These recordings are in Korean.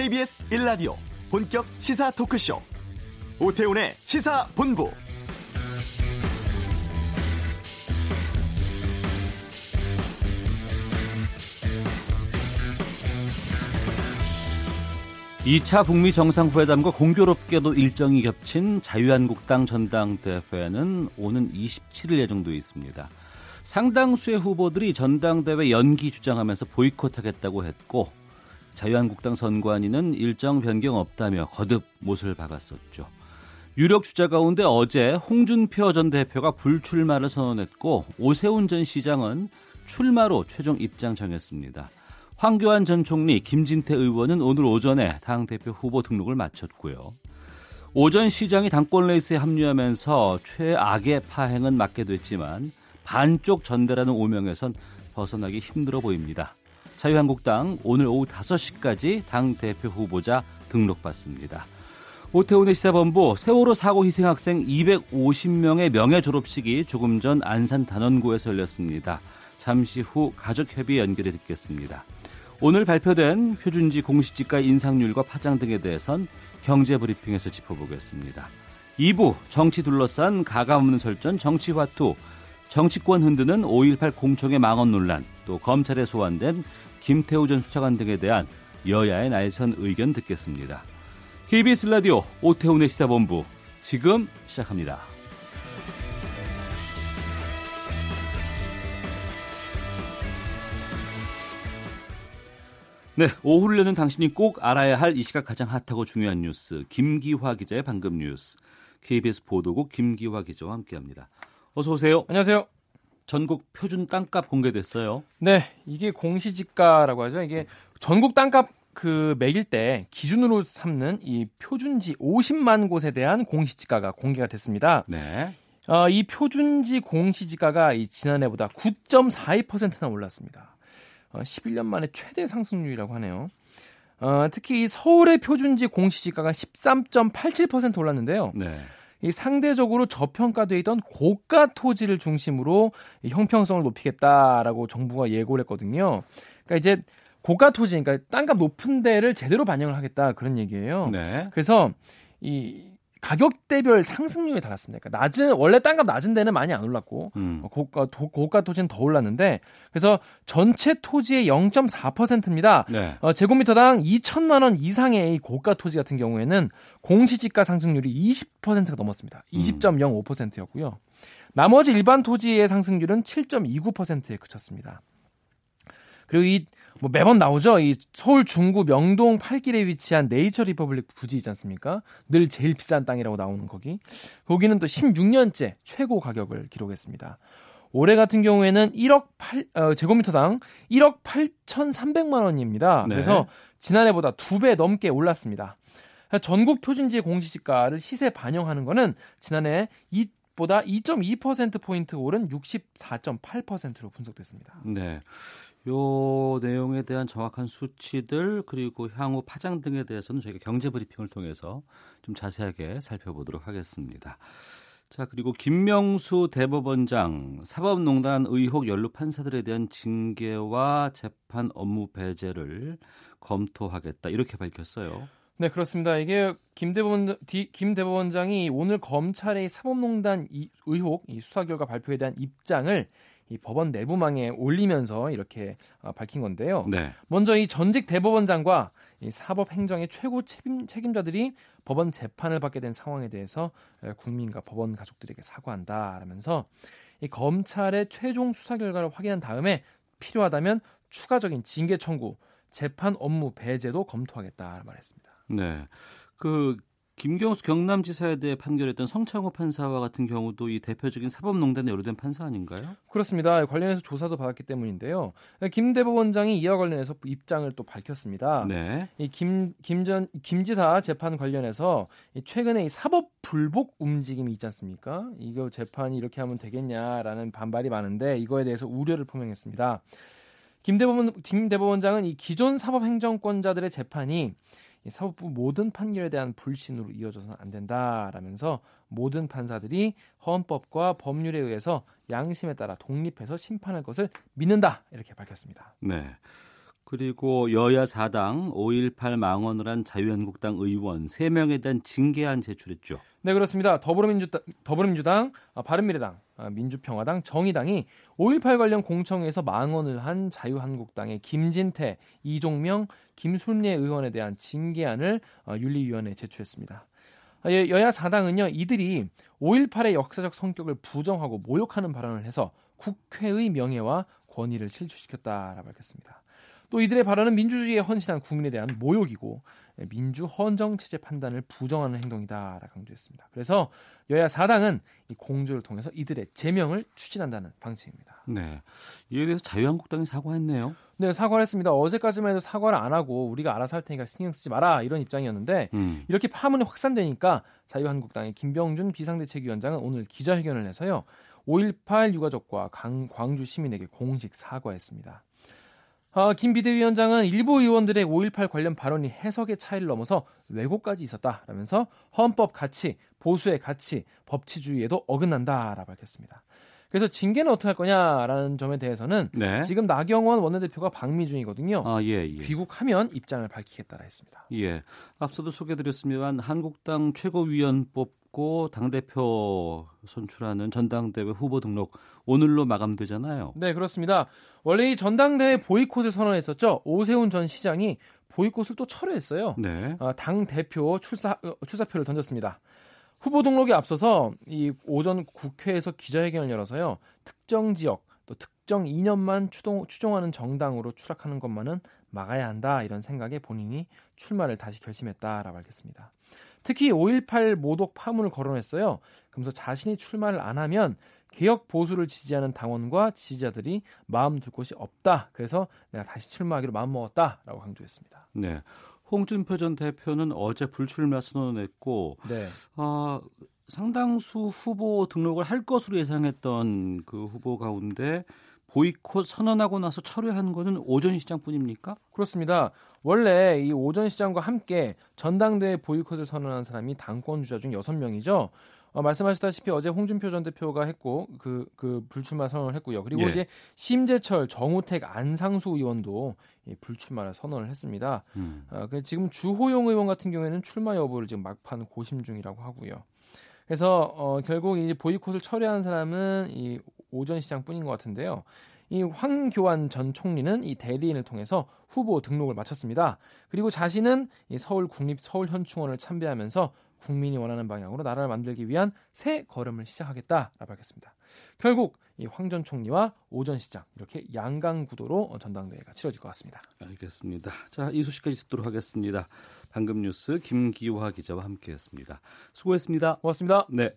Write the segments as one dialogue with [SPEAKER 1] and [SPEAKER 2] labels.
[SPEAKER 1] KBS 1라디오 본격 시사 토크쇼 오태훈의 시사본부
[SPEAKER 2] (2차) 북미 정상회담과 공교롭게도 일정이 겹친 자유한국당 전당대회는 오는 (27일) 예정돼 있습니다. 상당수의 후보들이 전당대회 연기 주장하면서 보이콧하겠다고 했고 자유한국당 선관위는 일정 변경 없다며 거듭 못을 박았었죠. 유력 주자 가운데 어제 홍준표 전 대표가 불출마를 선언했고 오세훈 전 시장은 출마로 최종 입장 정했습니다. 황교안 전 총리, 김진태 의원은 오늘 오전에 당 대표 후보 등록을 마쳤고요. 오전 시장이 당권 레이스에 합류하면서 최악의 파행은 맞게 됐지만 반쪽 전대라는 오명에선 벗어나기 힘들어 보입니다. 자유한국당 오늘 오후 5시까지 당 대표 후보자 등록받습니다. 오태훈의 시사본부 세월호 사고 희생 학생 250명의 명예 졸업식이 조금 전 안산 단원고에서 열렸습니다. 잠시 후 가족협의 연결해 듣겠습니다. 오늘 발표된 표준지 공시지가 인상률과 파장 등에 대해선 경제브리핑에서 짚어보겠습니다. 2부 정치 둘러싼 가감없는 설전 정치화투 정치권 흔드는 5.18 공청회 망언 논란 또 검찰에 소환된 김태우 전 수사관 등에 대한 여야의 날선 의견 듣겠습니다. KBS 라디오 오태훈의 시사본부 지금 시작합니다. 네, 오후를 여는 당신이 꼭 알아야 할 이 시각 가장 핫하고 중요한 뉴스 김기화 기자의 방금 뉴스 KBS 보도국 김기화 기자와 함께합니다. 어서 오세요.
[SPEAKER 3] 안녕하세요.
[SPEAKER 2] 전국 표준 땅값 공개됐어요.
[SPEAKER 3] 네, 이게 공시지가라고 하죠. 이게 전국 땅값 그 매길 때 기준으로 삼는 이 표준지 50만 곳에 대한 공시지가가 공개가 됐습니다.
[SPEAKER 2] 네.
[SPEAKER 3] 어, 이 표준지 공시지가가 이 지난해보다 9.42%나 올랐습니다. 어, 11년 만에 최대 상승률이라고 하네요. 어, 특히 이 서울의 표준지 공시지가가 13.87% 올랐는데요.
[SPEAKER 2] 네.
[SPEAKER 3] 이 상대적으로 저평가돼 있던 고가 토지를 중심으로 형평성을 높이겠다라고 정부가 예고를 했거든요. 그러니까 이제 고가 토지, 그러니까 땅값 높은 데를 제대로 반영을 하겠다 그런 얘기예요.
[SPEAKER 2] 네.
[SPEAKER 3] 그래서 이 가격대별 상승률이 달랐습니다. 그러니까 낮은 원래 땅값 낮은 데는 많이 안 올랐고
[SPEAKER 2] 음.
[SPEAKER 3] 고가 도, 고가 토지는 더 올랐는데 그래서 전체 토지의 0.4%입니다.
[SPEAKER 2] 네.
[SPEAKER 3] 어, 제곱미터당 2천만 원 이상의 이 고가 토지 같은 경우에는 공시지가 상승률이 20%가 넘었습니다. 20.05%였고요. 나머지 일반 토지의 상승률은 7.29%에 그쳤습니다. 그리고 이 뭐 매번 나오죠. 이 서울 중구 명동 팔길에 위치한 Nature Republic 부지 있지 않습니까? 늘 제일 비싼 땅이라고 나오는 거기. 거기는 또 16년째 최고 가격을 기록했습니다. 올해 같은 경우에는 1억 8 어, 제곱미터당 1억 8,300만 원입니다.
[SPEAKER 2] 네.
[SPEAKER 3] 그래서 지난해보다 두 배 넘게 올랐습니다. 전국 표준지 공시지가를 시세 반영하는 거는 지난해 이 보다 2.2% 포인트 오른 64.8%로 분석됐습니다.
[SPEAKER 2] 네. 요 내용에 대한 정확한 수치들 그리고 향후 파장 등에 대해서는 저희가 경제 브리핑을 통해서 좀 자세하게 살펴보도록 하겠습니다. 자, 그리고 김명수 대법원장 사법농단 의혹 연루 판사들에 대한 징계와 재판 업무 배제를 검토하겠다 이렇게 밝혔어요.
[SPEAKER 3] 네, 그렇습니다. 이게 김 대법원 김 대법원장이 오늘 검찰의 사법농단 이 의혹 이 수사 결과 발표에 대한 입장을 이 법원 내부망에 올리면서 이렇게 어, 밝힌 건데요.
[SPEAKER 2] 네.
[SPEAKER 3] 먼저 이 전직 대법원장과 이 사법행정의 최고 책임, 책임자들이 법원 재판을 받게 된 상황에 대해서 국민과 법원 가족들에게 사과한다라면서 이 검찰의 최종 수사 결과를 확인한 다음에 필요하다면 추가적인 징계 청구, 재판 업무 배제도 검토하겠다 말했습니다.
[SPEAKER 2] 네. 그 김경수 경남지사에 대해 판결했던 성창호 판사와 같은 경우도 이 대표적인 사법농단에 연루된 판사 아닌가요?
[SPEAKER 3] 그렇습니다. 관련해서 조사도 받았기 때문인데요. 김 대법원장이 이와 관련해서 입장을 또 밝혔습니다.
[SPEAKER 2] 네.
[SPEAKER 3] 이김 김전 김지사 재판 관련해서 최근에 이 사법 불복 움직임이 있지 않습니까? 이거 재판이 이렇게 하면 되겠냐라는 반발이 많은데 이거에 대해서 우려를 표명했습니다. 김 대법원 김 대법원장은 이 기존 사법 행정권자들의 재판이 사법부 모든 판결에 대한 불신으로 이어져서는 안 된다라면서 모든 판사들이 헌법과 법률에 의해서 양심에 따라 독립해서 심판할 것을 믿는다 이렇게 밝혔습니다.
[SPEAKER 2] 네. 그리고 여야 4당 5.18 망언을 한 자유한국당 의원 3명에 대한 징계안 제출했죠.
[SPEAKER 3] 네, 그렇습니다. 더불어민주당, 더불어민주당 아, 바른미래당, 아, 민주평화당, 정의당이 5.18 관련 공청회에서 망언을 한 자유한국당의 김진태, 이종명, 김순례 의원에 대한 징계안을 어, 윤리위원회에 제출했습니다. 아, 여야 4당은요, 이들이 5.18의 역사적 성격을 부정하고 모욕하는 발언을 해서 국회의 명예와 권위를 실추시켰다라고 밝혔습니다. 또 이들의 발언은 민주주의에 헌신한 국민에 대한 모욕이고 민주 헌정 체제 판단을 부정하는 행동이다라 강조했습니다. 그래서 여야 4당은 이 공조를 통해서 이들의 제명을 추진한다는 방침입니다.
[SPEAKER 2] 네. 이에 대해서 자유한국당이 사과했네요.
[SPEAKER 3] 네, 사과를 했습니다. 어제까지만 해도 사과를 안 하고 우리가 알아서 할 테니까 신경 쓰지 마라 이런 입장이었는데 음. 이렇게 파문이 확산되니까 자유한국당의 김병준 비상대책위원장은 오늘 기자회견을 해서요. 5.18 유가족과 강, 광주 시민에게 공식 사과했습니다. 어, 김 비대위원장은 일부 의원들의 5.18 관련 발언이 해석의 차이를 넘어서 왜곡까지 있었다라면서 헌법 가치, 보수의 가치, 법치주의에도 어긋난다라 밝혔습니다. 그래서 징계는 어떻게 할 거냐라는 점에 대해서는 네. 지금 나경원 원내대표가 방미 중이거든요. 아, 예, 예. 귀국하면 입장을 밝히겠다라 했습니다.
[SPEAKER 2] 예. 앞서도 소개드렸습니다만 한국당 최고위원 뽑고 당대표 선출하는 전당대회 후보 등록 오늘로 마감되잖아요.
[SPEAKER 3] 네, 그렇습니다. 원래 이 전당대회 보이콧을 선언했었죠. 오세훈 전 시장이 보이콧을 또 철회했어요. 네. 어, 당 대표 출사 어, 출사표를 던졌습니다. 후보 등록에 앞서서 이 오전 국회에서 기자회견을 열어서요. 특정 지역 또 특정 이념만 추동, 추종하는 정당으로 추락하는 것만은 막아야 한다 이런 생각에 본인이 출마를 다시 결심했다라고 밝혔습니다. 특히 5.18 모독 파문을 거론했어요. 그러면서 자신이 출마를 안 하면 개혁 보수를 지지하는 당원과 지지자들이 마음 둘 곳이 없다. 그래서 내가 다시 출마하기로 마음 먹었다라고 강조했습니다.
[SPEAKER 2] 네. 홍준표 전 대표는 어제 불출마 선언을 했고 네. 어, 상당수 후보 등록을 할 것으로 예상했던 그 후보 가운데 보이콧 선언하고 나서 철회한 거는 오전 시장뿐입니까?
[SPEAKER 3] 그렇습니다. 원래 이 오전 시장과 함께 전당대회 보이콧을 선언한 사람이 당권 주자 중 6명이죠. 어, 말씀하셨다시피 어제 홍준표 전 대표가 했고 그, 그 불출마 선언을 했고요. 그리고 예. 이제 심재철, 정우택, 안상수 의원도 이 불출마를 선언을 했습니다. 음. 어, 지금 주호영 의원 같은 경우에는 출마 여부를 지금 막판 고심 중이라고 하고요. 그래서 어, 결국 이제 보이콧을 철회한 사람은 이 오전 시장뿐인 것 같은데요. 이 황교안 전 총리는 이 대리인을 통해서 후보 등록을 마쳤습니다. 그리고 자신은 이 서울 국립 서울현충원을 참배하면서 국민이 원하는 방향으로 나라를 만들기 위한 새 걸음을 시작하겠다라고 밝혔습니다. 결국 이 황 전 총리와 오 전 시장 이렇게 양강 구도로 전당대회가 치러질 것 같습니다.
[SPEAKER 2] 알겠습니다. 자, 이 소식까지 듣도록 하겠습니다. 방금 뉴스 김기화 기자와 함께했습니다. 수고했습니다.
[SPEAKER 3] 고맙습니다.
[SPEAKER 2] 네.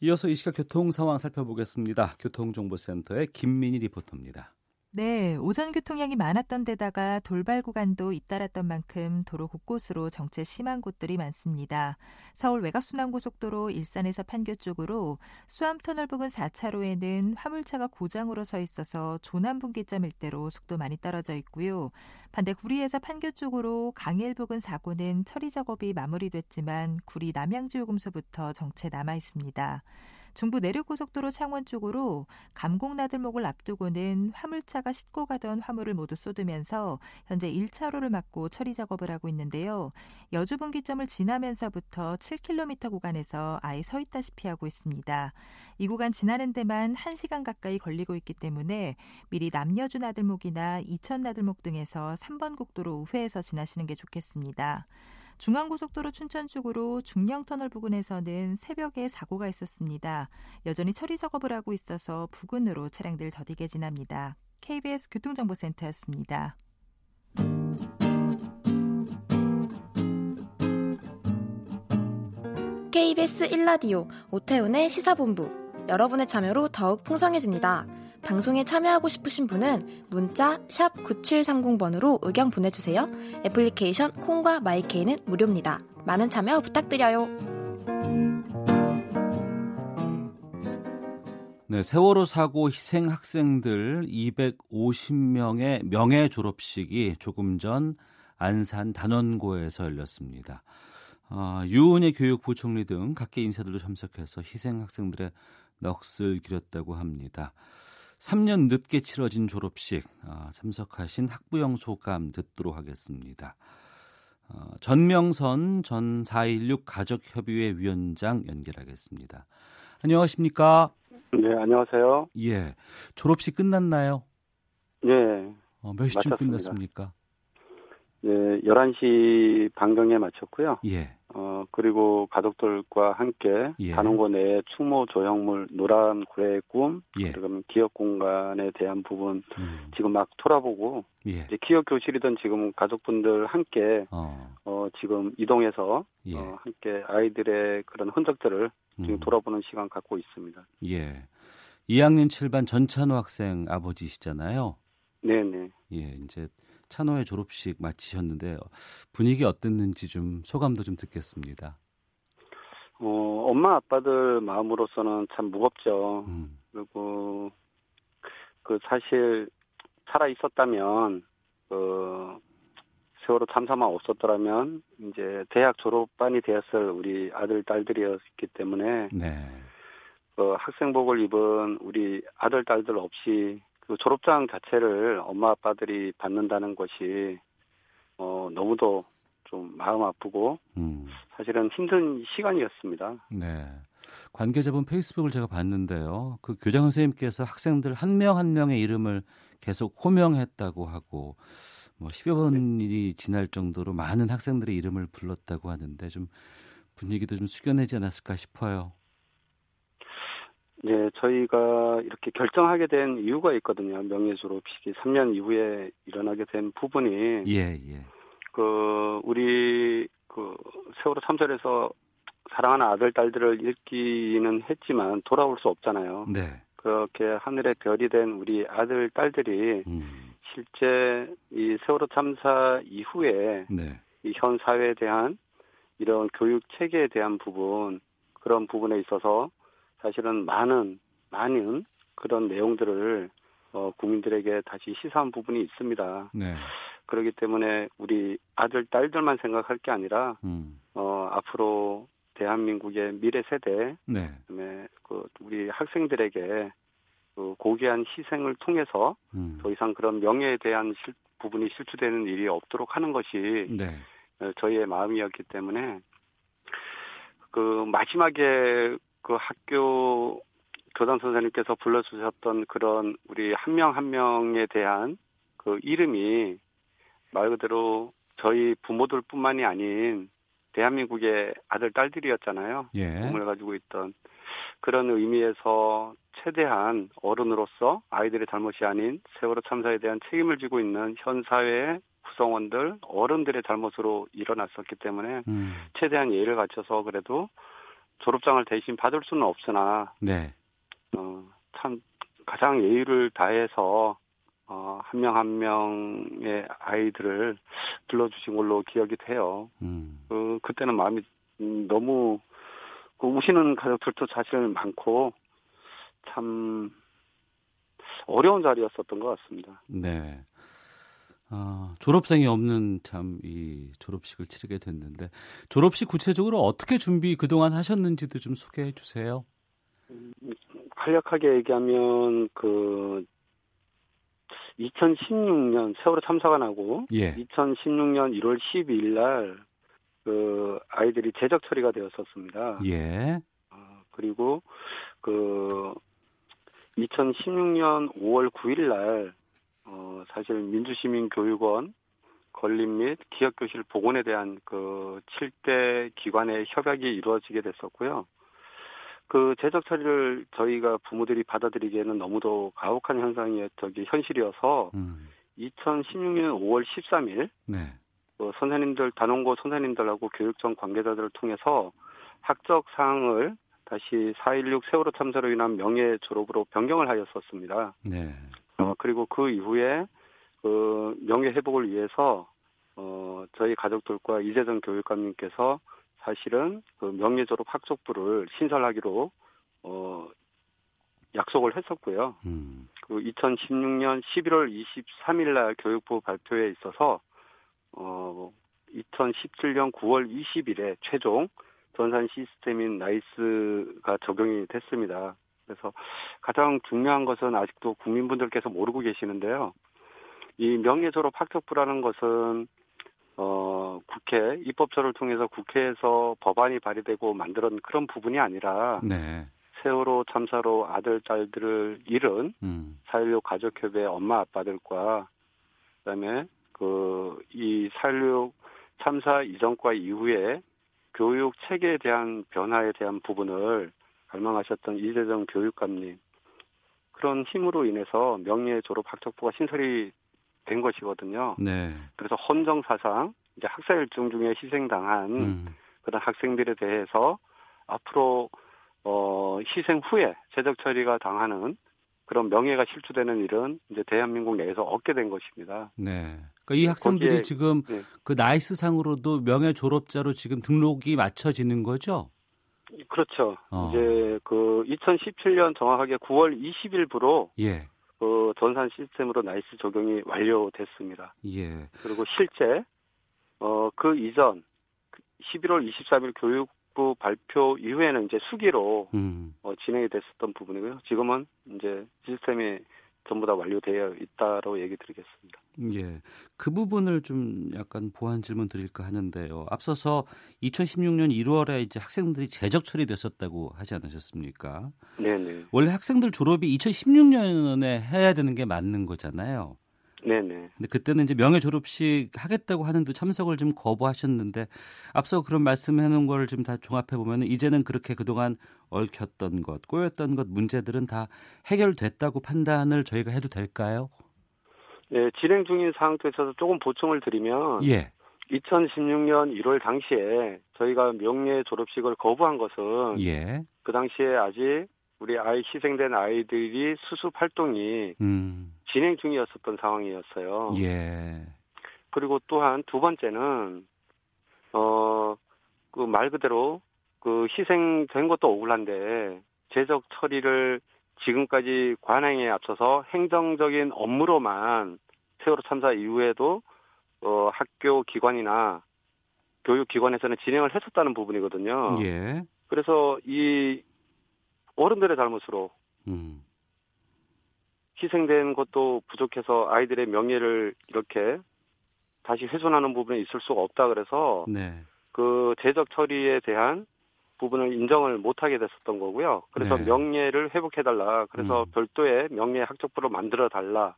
[SPEAKER 2] 이어서 이 시각 교통 상황 살펴보겠습니다. 교통정보센터의 김민희 리포터입니다.
[SPEAKER 4] 네, 오전 교통량이 많았던 데다가 돌발 구간도 잇따랐던 만큼 도로 곳곳으로 정체 심한 곳들이 많습니다. 서울 외곽순환고속도로 일산에서 판교 쪽으로 수암터널 부근 4차로에는 화물차가 고장으로 서 있어서 조남분기점 일대로 속도 많이 떨어져 있고요. 반대 구리에서 판교 쪽으로 강일 부근 사고는 처리 작업이 마무리됐지만 구리 남양주요금소부터 정체 남아 있습니다. 중부 내륙고속도로 창원 쪽으로 감곡나들목을 앞두고는 화물차가 싣고 가던 화물을 모두 쏟으면서 현재 1차로를 막고 처리 작업을 하고 있는데요. 여주 분기점을 지나면서부터 7km 구간에서 아예 서 있다시피 하고 있습니다. 이 구간 지나는 데만 1시간 가까이 걸리고 있기 때문에 미리 남여주 나들목이나 이천 나들목 등에서 3번 국도로 우회해서 지나시는 게 좋겠습니다. 중앙고속도로 춘천 쪽으로 중령터널 부근에서는 새벽에 사고가 있었습니다. 여전히 처리 작업을 하고 있어서 부근으로 차량들 더디게 지납니다. KBS 교통정보센터였습니다.
[SPEAKER 5] KBS 1라디오 오태훈의 시사본부 여러분의 참여로 더욱 풍성해집니다. 방송에 참여하고 싶으신 분은 문자 9730번으로 의견 보내주세요. 애플리케이션 콩과 마이케이는 무료입니다. 많은 참여 부탁드려요.
[SPEAKER 2] 네, 세월호 사고 희생 학생들 250명의 명예 졸업식이 조금 전 안산 단원고에서 열렸습니다. 아, 유은혜 교육부총리 등 각계 인사들도 참석해서 희생 학생들의 넋을 기렸다고 합니다. 3년 늦게 치러진 졸업식 아, 참석하신 학부형 소감 듣도록 하겠습니다. 어, 전명선 전 4.16 가족협의회 위원장 연결하겠습니다. 안녕하십니까?
[SPEAKER 6] 네, 안녕하세요.
[SPEAKER 2] 예. 졸업식 끝났나요?
[SPEAKER 6] 네.
[SPEAKER 2] 어, 몇 시쯤. 끝났습니까?
[SPEAKER 6] 네, 11시 반경에 마쳤고요.
[SPEAKER 2] 예.
[SPEAKER 6] 어, 그리고 가족들과 함께
[SPEAKER 2] 예.
[SPEAKER 6] 단원고 내 추모 조형물 노란 고래의 꿈,
[SPEAKER 2] 예.
[SPEAKER 6] 그리고 기억 공간에 대한 부분
[SPEAKER 2] 음,
[SPEAKER 6] 지금 막 돌아보고
[SPEAKER 2] 예.
[SPEAKER 6] 이제 기억 교실이든 지금 가족분들 함께
[SPEAKER 2] 어,
[SPEAKER 6] 어, 지금 이동해서
[SPEAKER 2] 예.
[SPEAKER 6] 어, 함께 아이들의 그런 흔적들을 지금
[SPEAKER 2] 음,
[SPEAKER 6] 돌아보는 시간 갖고 있습니다.
[SPEAKER 2] 예. 2학년 7반 전찬호 학생 아버지시잖아요.
[SPEAKER 6] 네, 네.
[SPEAKER 2] 예, 이제 찬호의 졸업식 마치셨는데 분위기 어땠는지 좀 소감도 좀 듣겠습니다.
[SPEAKER 6] 어, 엄마 아빠들 마음으로서는 참 무겁죠.
[SPEAKER 2] 음,
[SPEAKER 6] 그리고 그 사실 살아 있었다면 그 세월호 참사만 없었더라면 이제 대학 졸업반이 되었을 우리 아들 딸들이었기 때문에
[SPEAKER 2] 네.
[SPEAKER 6] 그 학생복을 입은 우리 아들 딸들 없이 그 졸업장 자체를 엄마 아빠들이 받는다는 것이 어 너무도 좀 마음 아프고
[SPEAKER 2] 음,
[SPEAKER 6] 사실은 힘든 시간이었습니다.
[SPEAKER 2] 네. 관계자분 페이스북을 제가 봤는데요. 그 교장 선생님께서 학생들 한 명 한 명의 이름을 계속 호명했다고 하고 뭐 10여 번이 지날 정도로 많은 학생들의 이름을 불렀다고 하는데 좀 분위기도 좀 숙연해지 않았을까 싶어요.
[SPEAKER 6] 네, 저희가 이렇게 결정하게 된 이유가 있거든요. 명예 졸업식이 3년 이후에 일어나게 된 부분이
[SPEAKER 2] 예, 예.
[SPEAKER 6] 그 우리 그 세월호 참전에서 사랑하는 아들 딸들을 잃기는 했지만 돌아올 수 없잖아요.
[SPEAKER 2] 네.
[SPEAKER 6] 그렇게 하늘의 별이 된 우리 아들 딸들이
[SPEAKER 2] 음,
[SPEAKER 6] 실제 이 세월호 참사 이후에
[SPEAKER 2] 네.
[SPEAKER 6] 이현 사회에 대한 이런 교육 체계에 대한 부분 그런 부분에 있어서 사실은 많은 많은 그런 내용들을 어, 국민들에게 다시 시사한 부분이 있습니다.
[SPEAKER 2] 네.
[SPEAKER 6] 그렇기 때문에 우리 아들 딸들만 생각할 게 아니라
[SPEAKER 2] 음,
[SPEAKER 6] 어, 앞으로 대한민국의 미래 세대
[SPEAKER 2] 네.
[SPEAKER 6] 그다음에 그 우리 학생들에게 그 고귀한 희생을 통해서
[SPEAKER 2] 음,
[SPEAKER 6] 더 이상 그런 명예에 대한 실- 부분이 실추되는 일이 없도록 하는 것이
[SPEAKER 2] 네.
[SPEAKER 6] 어, 저희의 마음이었기 때문에 그 마지막에 그 학교 교장 선생님께서 불러주셨던 그런 우리 한명한 명에 대한 그 이름이 말 그대로 저희 부모들뿐만이 아닌 대한민국의 아들 딸들이었잖아요.
[SPEAKER 2] 예.
[SPEAKER 6] 꿈을 가지고 있던 그런 의미에서 최대한 어른으로서 아이들의 잘못이 아닌 세월호 참사에 대한 책임을 지고 있는 현 사회의 구성원들 어른들의 잘못으로 일어났었기 때문에
[SPEAKER 2] 음,
[SPEAKER 6] 최대한 예의를 갖춰서 그래도 졸업장을 대신 받을 수는 없으나
[SPEAKER 2] 네.
[SPEAKER 6] 어, 참 가장 예의를 다해서 어, 한 명 한 명의 아이들을 불러주신 걸로 기억이 돼요.
[SPEAKER 2] 음,
[SPEAKER 6] 그 그때는 마음이 음, 너무 그 우시는 가족들도 사실 많고 참 어려운 자리였었던 것 같습니다.
[SPEAKER 2] 네. 아, 졸업생이 없는 참 이 졸업식을 치르게 됐는데 졸업식 구체적으로 어떻게 준비 그동안 하셨는지도 좀 소개해 주세요.
[SPEAKER 6] 간략하게 얘기하면 그 2016년 세월호 참사가 나고
[SPEAKER 2] 예.
[SPEAKER 6] 2016년 1월 12일 날 그 아이들이 제적 처리가 되었었습니다.
[SPEAKER 2] 예.
[SPEAKER 6] 어, 그리고 그 2016년 5월 9일 날 어, 사실 민주시민교육원 건립 및 기업교실 복원에 대한 그 7대 기관의 협약이 이루어지게 됐었고요. 그 제적 처리를 저희가 부모들이 받아들이기에는 너무도 가혹한 현상이 저기 현실이어서
[SPEAKER 2] 음.
[SPEAKER 6] 2016년 5월 13일
[SPEAKER 2] 네.
[SPEAKER 6] 그 선생님들 단원고 선생님들하고 교육청 관계자들을 통해서 학적 사항을 다시 4.16 세월호 참사로 인한 명예 졸업으로 변경을 하였었습니다.
[SPEAKER 2] 네.
[SPEAKER 6] 어, 그리고 그 이후에 그 명예 회복을 위해서 어, 저희 가족들과 이재정 교육감님께서 사실은 그 명예 졸업 학적부를 신설하기로 어, 약속을 했었고요.
[SPEAKER 2] 음.
[SPEAKER 6] 그 2016년 11월 23일 날 교육부 발표에 있어서 어 2017년 9월 20일에 최종 전산 시스템인 NEIS가 적용이 됐습니다. 그래서 가장 중요한 것은 아직도 국민분들께서 모르고 계시는데요. 이 명예 졸업 학격부라는 것은 어 국회 입법처를 통해서 국회에서 법안이 발의되고 만들은 그런 부분이 아니라
[SPEAKER 2] 네.
[SPEAKER 6] 세월호 참사로 아들 딸들을 잃은
[SPEAKER 2] 음.
[SPEAKER 6] 4.16 가족협의 엄마 아빠들과 그다음에 그 이 4.16 참사 이전과 이후에 교육 체계에 대한 변화에 대한 부분을 갈망하셨던 이재정 교육감님 그런 힘으로 인해서 명예 졸업 학적부가 신설이 된 것이거든요.
[SPEAKER 2] 네.
[SPEAKER 6] 그래서 헌정 사상 이제 학사 일정 중에 희생당한
[SPEAKER 2] 음.
[SPEAKER 6] 그런 학생들에 대해서 앞으로 어 희생 후에 제적 처리가 당하는 그런 명예가 실추되는 일은 이제 대한민국 내에서 얻게 된 것입니다.
[SPEAKER 2] 네. 그러니까 이 학생들이
[SPEAKER 6] 거기에-
[SPEAKER 2] 지금
[SPEAKER 6] 네.
[SPEAKER 2] 그 NEIS 상으로도 명예 졸업자로 지금 등록이 맞춰지는 거죠?
[SPEAKER 6] 그렇죠.
[SPEAKER 2] 어.
[SPEAKER 6] 이제 그 2017년 정확하게 9월 20일부로
[SPEAKER 2] 예.
[SPEAKER 6] 그 전산 시스템으로 NEIS 적용이 완료됐습니다.
[SPEAKER 2] 예.
[SPEAKER 6] 그리고 실제 어 그 이전 11월 23일 교육부 발표 이후에는 이제 수기로
[SPEAKER 2] 음.
[SPEAKER 6] 어, 진행이 됐었던 부분이고요. 지금은 이제 시스템이 전부 다 완료되어 있다라고 얘기 드리겠습니다.
[SPEAKER 2] 예. 그 부분을 좀 약간 보완 질문 드릴까 하는데요. 앞서서 2016년 1월에 이제 학생들이 재적 처리됐었다고 하지 않으셨습니까?
[SPEAKER 6] 네 네.
[SPEAKER 2] 원래 학생들 졸업이 2016년에 해야 되는 게 맞는 거잖아요.
[SPEAKER 6] 네네.
[SPEAKER 2] 근데 그때는 이제 명예 졸업식 하겠다고 하는데 참석을 좀 거부하셨는데 앞서 그런 말씀해 놓은 걸좀다 종합해 보면 이제는 그렇게 그동안 얽혔던 것, 꼬였던 것 문제들은 다 해결됐다고 판단을 저희가 해도 될까요?
[SPEAKER 6] 네, 진행 중인 사항도 있어서 조금 보충을 드리면
[SPEAKER 2] 예.
[SPEAKER 6] 2016년 1월 당시에 저희가 명예 졸업식을 거부한 것은
[SPEAKER 2] 예.
[SPEAKER 6] 그 당시에 아직 우리 아이 희생된 아이들이 수습 활동이
[SPEAKER 2] 음.
[SPEAKER 6] 진행 중이었었던 상황이었어요.
[SPEAKER 2] 예.
[SPEAKER 6] 그리고 또한 두 번째는 어 그 말 그대로 그 희생된 것도 억울한데 제적 처리를 지금까지 관행에 앞서서 행정적인 업무로만 세월호 참사 이후에도 어 학교 기관이나 교육 기관에서는 진행을 했었다는 부분이거든요.
[SPEAKER 2] 예.
[SPEAKER 6] 그래서 이 어른들의 잘못으로
[SPEAKER 2] 음.
[SPEAKER 6] 희생된 것도 부족해서 아이들의 명예를 이렇게 다시 훼손하는 부분이 있을 수가 없다 그래서
[SPEAKER 2] 네.
[SPEAKER 6] 그 제적 처리에 대한 부분을 인정을 못하게 됐었던 거고요. 그래서
[SPEAKER 2] 네.
[SPEAKER 6] 명예를 회복해달라. 그래서
[SPEAKER 2] 음.
[SPEAKER 6] 별도의 명예 학적부를 만들어 달라.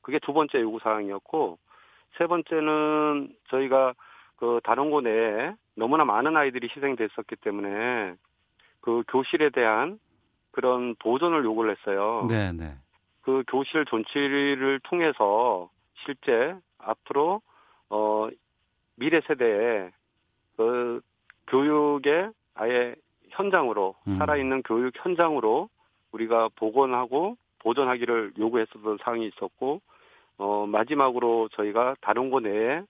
[SPEAKER 6] 그게 두 번째 요구 사항이었고 세 번째는 저희가 그 단원고 내에 너무나 많은 아이들이 희생됐었기 때문에 그 교실에 대한 그런 보존을 요구를 했어요.
[SPEAKER 2] 네, 네.
[SPEAKER 6] 그 교실 존치를 통해서 실제 앞으로 어 미래 세대에 그 교육의 아예 현장으로
[SPEAKER 2] 음.
[SPEAKER 6] 살아있는 교육 현장으로 우리가 복원하고 보존하기를 요구했었던 사항이 있었고 어 마지막으로 저희가 다른 곳 내에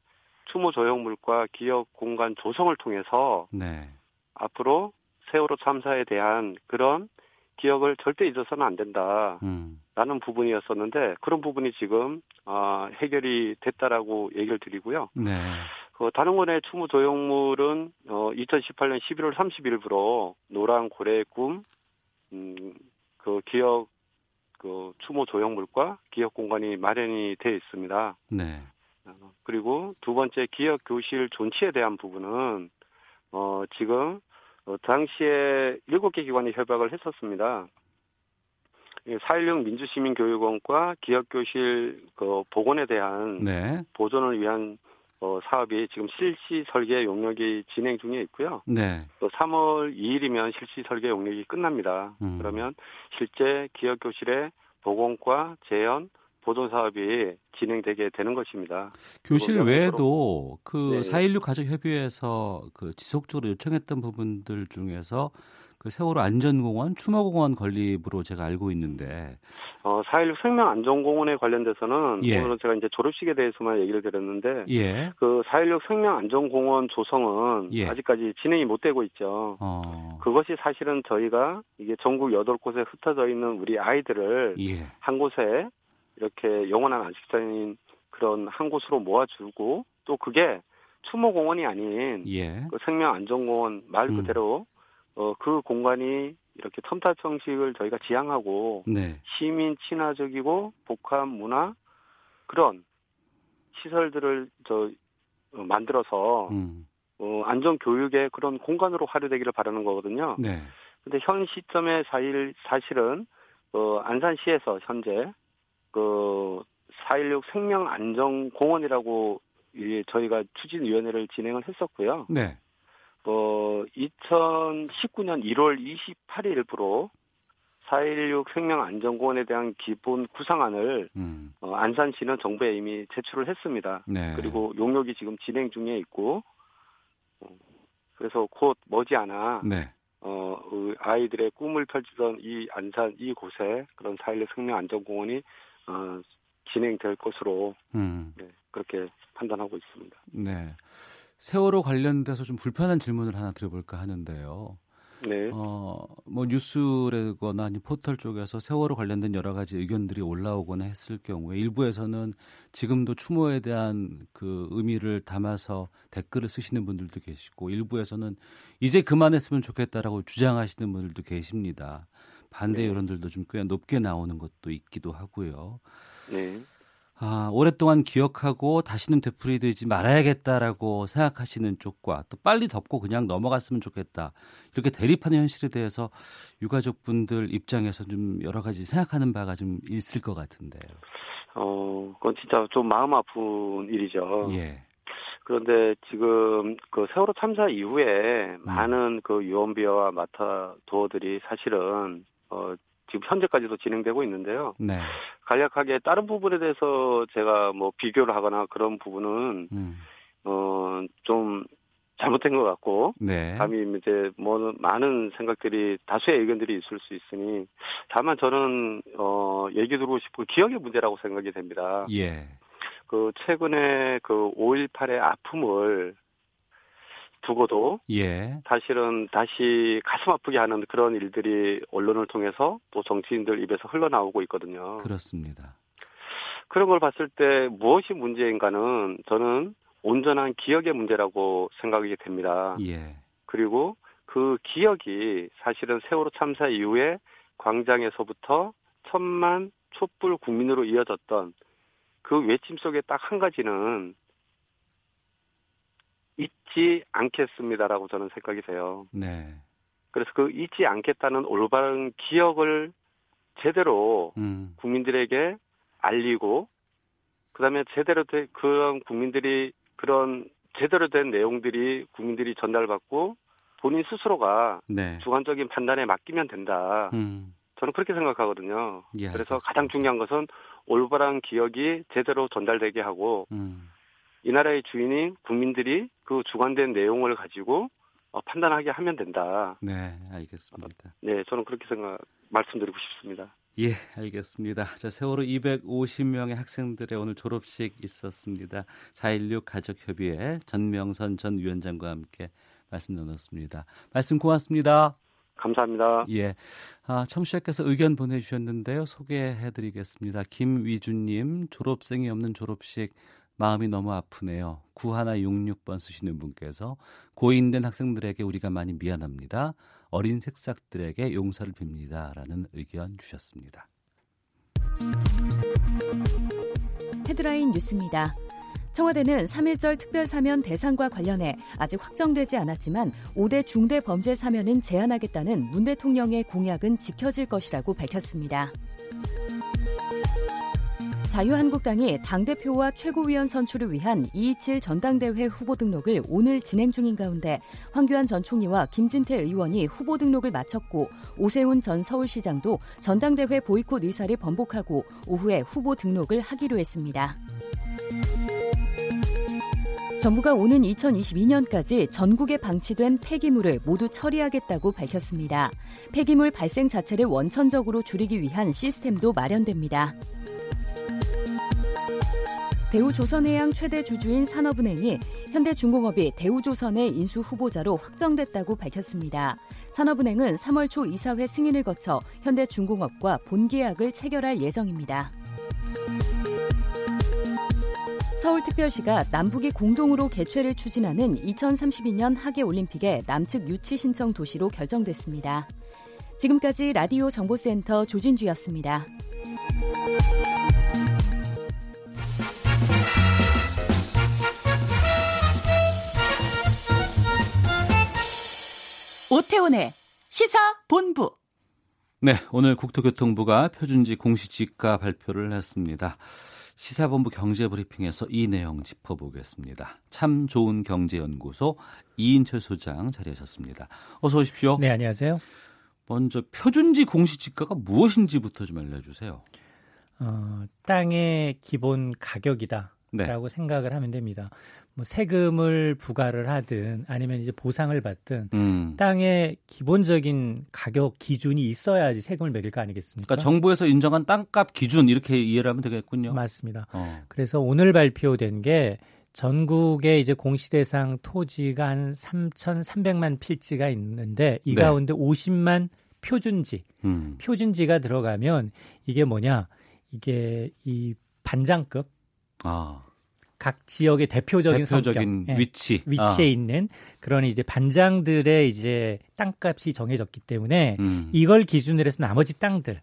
[SPEAKER 6] 추모 조형물과 기억 공간 조성을 통해서
[SPEAKER 2] 네.
[SPEAKER 6] 앞으로 세월호 참사에 대한 그런 기억을 절대 잊어서는 안 된다.
[SPEAKER 2] 음.
[SPEAKER 6] 라는 부분이었었는데 그런 부분이 지금 어, 해결이 됐다라고 얘기를 드리고요.
[SPEAKER 2] 네.
[SPEAKER 6] 그 건의 추모 조형물은 어, 2018년 11월 30일부로 노란 고래의 꿈, 음, 그 기억 그 추모 조형물과 기억 공간이 마련이 되어 있습니다.
[SPEAKER 2] 네.
[SPEAKER 6] 어, 그리고 두 번째 기억 교실 존치에 대한 부분은 어, 지금 어, 당시에 일곱 개 기관이 협약을 했었습니다. 4.16 민주시민교육원과 기억교실 그 복원에 대한
[SPEAKER 2] 네.
[SPEAKER 6] 보존을 위한 어, 사업이 지금 실시 설계 용역이 진행 중에 있고요.
[SPEAKER 2] 네.
[SPEAKER 6] 또 3월 2일이면 실시 설계 용역이 끝납니다.
[SPEAKER 2] 음.
[SPEAKER 6] 그러면 실제 기억교실의 복원과 재현, 보존 사업이 진행되게 되는 것입니다.
[SPEAKER 2] 교실 외에도 그
[SPEAKER 6] 네.
[SPEAKER 2] 4.16 가족협의회에서 그 지속적으로 요청했던 부분들 중에서 그 세월호 안전공원, 추모공원 건립으로 제가 알고 있는데
[SPEAKER 6] 어, 4.16 생명안전공원에 관련돼서는
[SPEAKER 2] 예.
[SPEAKER 6] 오늘은 제가 이제 졸업식에 대해서만 얘기를 드렸는데
[SPEAKER 2] 예.
[SPEAKER 6] 그4.16 생명안전공원 조성은
[SPEAKER 2] 예.
[SPEAKER 6] 아직까지 진행이 못 되고 있죠.
[SPEAKER 2] 어.
[SPEAKER 6] 그것이 사실은 저희가 이게 전국 8곳에 흩어져 있는 우리 아이들을
[SPEAKER 2] 예.
[SPEAKER 6] 한 곳에 이렇게 영원한 안식자인 그런 한 곳으로 모아주고 또 그게 추모공원이 아닌
[SPEAKER 2] 예.
[SPEAKER 6] 그 생명안전공원 말
[SPEAKER 2] 음.
[SPEAKER 6] 그대로 어, 그 공간이 이렇게 텀탑 형식을 저희가 지향하고
[SPEAKER 2] 네.
[SPEAKER 6] 시민 친화적이고 복합 문화 그런 시설들을 저 어, 만들어서
[SPEAKER 2] 음.
[SPEAKER 6] 어, 안전 교육의 그런 공간으로 활용되기를 바라는 거거든요.
[SPEAKER 2] 네.
[SPEAKER 6] 근데 현 시점에 사실 사실은 어, 안산시에서 현재 그 4.16 생명안전공원이라고 이 저희가 추진위원회를 진행을 했었고요.
[SPEAKER 2] 네.
[SPEAKER 6] 어, 2019년 1월 28일부로 4.16 생명안전공원에 대한 기본 구상안을
[SPEAKER 2] 음.
[SPEAKER 6] 어, 안산시는 정부에 이미 제출을 했습니다.
[SPEAKER 2] 네.
[SPEAKER 6] 그리고 용역이 지금 진행 중에 있고 어, 그래서 곧 머지않아
[SPEAKER 2] 네.
[SPEAKER 6] 어, 그 아이들의 꿈을 펼치던 이 안산 이곳에 그런 4.16 생명안전공원이 어, 진행될 것으로
[SPEAKER 2] 음.
[SPEAKER 6] 네, 그렇게 판단하고 있습니다.
[SPEAKER 2] 네. 세월호 관련돼서 좀 불편한 질문을 하나 드려볼까 하는데요.
[SPEAKER 6] 네.
[SPEAKER 2] 어, 뭐 뉴스라거나 아니 포털 쪽에서 세월호 관련된 여러 가지 의견들이 올라오거나 했을 경우에 일부에서는 지금도 추모에 대한 그 의미를 담아서 댓글을 쓰시는 분들도 계시고 일부에서는 이제 그만했으면 좋겠다라고 주장하시는 분들도 계십니다. 반대
[SPEAKER 6] 네.
[SPEAKER 2] 여론들도 좀 꽤 높게 나오는 것도 있기도 하고요.
[SPEAKER 6] 네.
[SPEAKER 2] 아, 오랫동안 기억하고 다시는 되풀이되지 말아야겠다라고 생각하시는 쪽과 또 빨리 덮고 그냥 넘어갔으면 좋겠다. 이렇게 대립하는 현실에 대해서 유가족분들 입장에서 좀 여러 가지 생각하는 바가 좀 있을 것 같은데요.
[SPEAKER 6] 어, 그건 진짜 좀 마음 아픈 일이죠.
[SPEAKER 2] 예.
[SPEAKER 6] 그런데 지금 그 세월호 참사
[SPEAKER 2] 음.
[SPEAKER 6] 이후에 많은 그 유언비어와 마타도어들이 사실은 어 지금 현재까지도 진행되고 있는데요.
[SPEAKER 2] 네.
[SPEAKER 6] 간략하게 다른 부분에 대해서 제가 뭐 비교를 하거나 그런 부분은
[SPEAKER 2] 음.
[SPEAKER 6] 어좀 잘못된 것 같고
[SPEAKER 2] 네.
[SPEAKER 6] 감히 이제 뭐 많은 생각들이 다수의 의견들이 있을 수 있으니 다만 저는 어 얘기 드리고 싶고 기억의 문제라고 생각이 됩니다.
[SPEAKER 2] 예.
[SPEAKER 6] 그 최근에 그 5.18의 아픔을 두고도
[SPEAKER 2] 예.
[SPEAKER 6] 사실은 다시 가슴 아프게 하는 그런 일들이 언론을 통해서 또 정치인들 입에서 흘러나오고 있거든요.
[SPEAKER 2] 그렇습니다.
[SPEAKER 6] 그런 걸 봤을 때 무엇이 문제인가는 저는 온전한 기억의 문제라고 생각이 됩니다.
[SPEAKER 2] 예.
[SPEAKER 6] 그리고 그 기억이 사실은 세월호 참사 이후에 광장에서부터 천만 촛불 국민으로 이어졌던 그 외침 속에 딱 한 가지는 잊지 않겠습니다라고 저는 생각이 돼요.
[SPEAKER 2] 네.
[SPEAKER 6] 그래서 그 잊지 않겠다는 올바른 기억을 제대로
[SPEAKER 2] 음.
[SPEAKER 6] 국민들에게 알리고 그다음에 제대로 된 그런 국민들이 그런 제대로 된 내용들이 국민들이 전달받고 본인 스스로가
[SPEAKER 2] 네.
[SPEAKER 6] 주관적인 판단에 맡기면 된다.
[SPEAKER 2] 음.
[SPEAKER 6] 저는 그렇게 생각하거든요.
[SPEAKER 2] 예,
[SPEAKER 6] 그래서
[SPEAKER 2] 알겠습니다.
[SPEAKER 6] 가장 중요한 것은 올바른 기억이 제대로 전달되게 하고
[SPEAKER 2] 음.
[SPEAKER 6] 이 나라의 주인인 국민들이 그 주관된 내용을 가지고 어, 판단하게 하면 된다.
[SPEAKER 2] 네, 알겠습니다.
[SPEAKER 6] 네, 저는 그렇게 생각 말씀드리고 싶습니다.
[SPEAKER 2] 예, 알겠습니다. 자, 세월호 250명의 학생들의 오늘 졸업식 있었습니다. 4.16 가족협의회 전명선 전 위원장과 함께 말씀 나눴습니다. 말씀 고맙습니다.
[SPEAKER 6] 감사합니다.
[SPEAKER 2] 예. 아, 청취자께서 의견 보내주셨는데요. 소개해드리겠습니다. 김위준님, 졸업생이 없는 졸업식 마음이 너무 아프네요. 9166번 쓰시는 분께서 고인된 학생들에게 우리가 많이 미안합니다. 어린 색삭들에게 용서를 빕니다. 라는 의견 주셨습니다.
[SPEAKER 7] 헤드라인 뉴스입니다. 청와대는 3.1절 특별사면 대상과 관련해 아직 확정되지 않았지만 5대 중대 범죄 사면은 제한하겠다는 문 대통령의 공약은 지켜질 것이라고 밝혔습니다. 자유한국당이 당대표와 최고위원 선출을 위한 227 전당대회 후보 등록을 오늘 진행 중인 가운데 황교안 전 총리와 김진태 의원이 후보 등록을 마쳤고 오세훈 전 서울시장도 전당대회 보이콧 의사를 번복하고 오후에 후보 등록을 하기로 했습니다. 정부가 오는 2022년까지 전국에 방치된 폐기물을 모두 처리하겠다고 밝혔습니다. 폐기물 발생 자체를 원천적으로 줄이기 위한 시스템도 마련됩니다. 대우조선해양 최대 주주인 산업은행이 현대중공업이 대우조선의 인수 후보자로 확정됐다고 밝혔습니다. 산업은행은 3월 초 이사회 승인을 거쳐 현대중공업과 본계약을 체결할 예정입니다. 서울특별시가 남북이 공동으로 개최를 추진하는 2032년 하계올림픽의 남측 유치 신청 도시로 결정됐습니다. 지금까지 라디오 정보센터 조진주였습니다.
[SPEAKER 8] 오태훈의 시사 본부.
[SPEAKER 2] 네, 오늘 국토교통부가 표준지 공시지가 발표를 했습니다. 시사본부 경제브리핑에서 이 내용 짚어보겠습니다. 참 좋은 경제연구소 이인철 소장 자리하셨습니다. 어서 오십시오.
[SPEAKER 9] 네, 안녕하세요.
[SPEAKER 2] 먼저 표준지 공시지가가 무엇인지부터 좀 알려주세요.
[SPEAKER 9] 어, 땅의 기본 가격이다. 네. 라고 생각을 하면 됩니다. 뭐 세금을 부과를 하든 아니면 이제 보상을 받든 음. 땅의 기본적인 가격 기준이 있어야지 세금을 매길 거 아니겠습니까?
[SPEAKER 2] 그러니까 정부에서 인정한 땅값 기준 이렇게 이해를 하면 되겠군요.
[SPEAKER 9] 맞습니다. 어. 그래서 오늘 발표된 게 전국에 이제 공시대상 토지가 한 3,300만 필지가 있는데 이 네. 가운데 50만 표준지, 음. 표준지가 들어가면 이게 뭐냐? 이게 이 반장급 아. 각 지역의 대표적인,
[SPEAKER 2] 대표적인 성격, 예, 위치
[SPEAKER 9] 위치에 아. 있는 그런 이제 반장들의 이제 땅값이 정해졌기 때문에 음. 이걸 기준으로 해서 나머지 땅들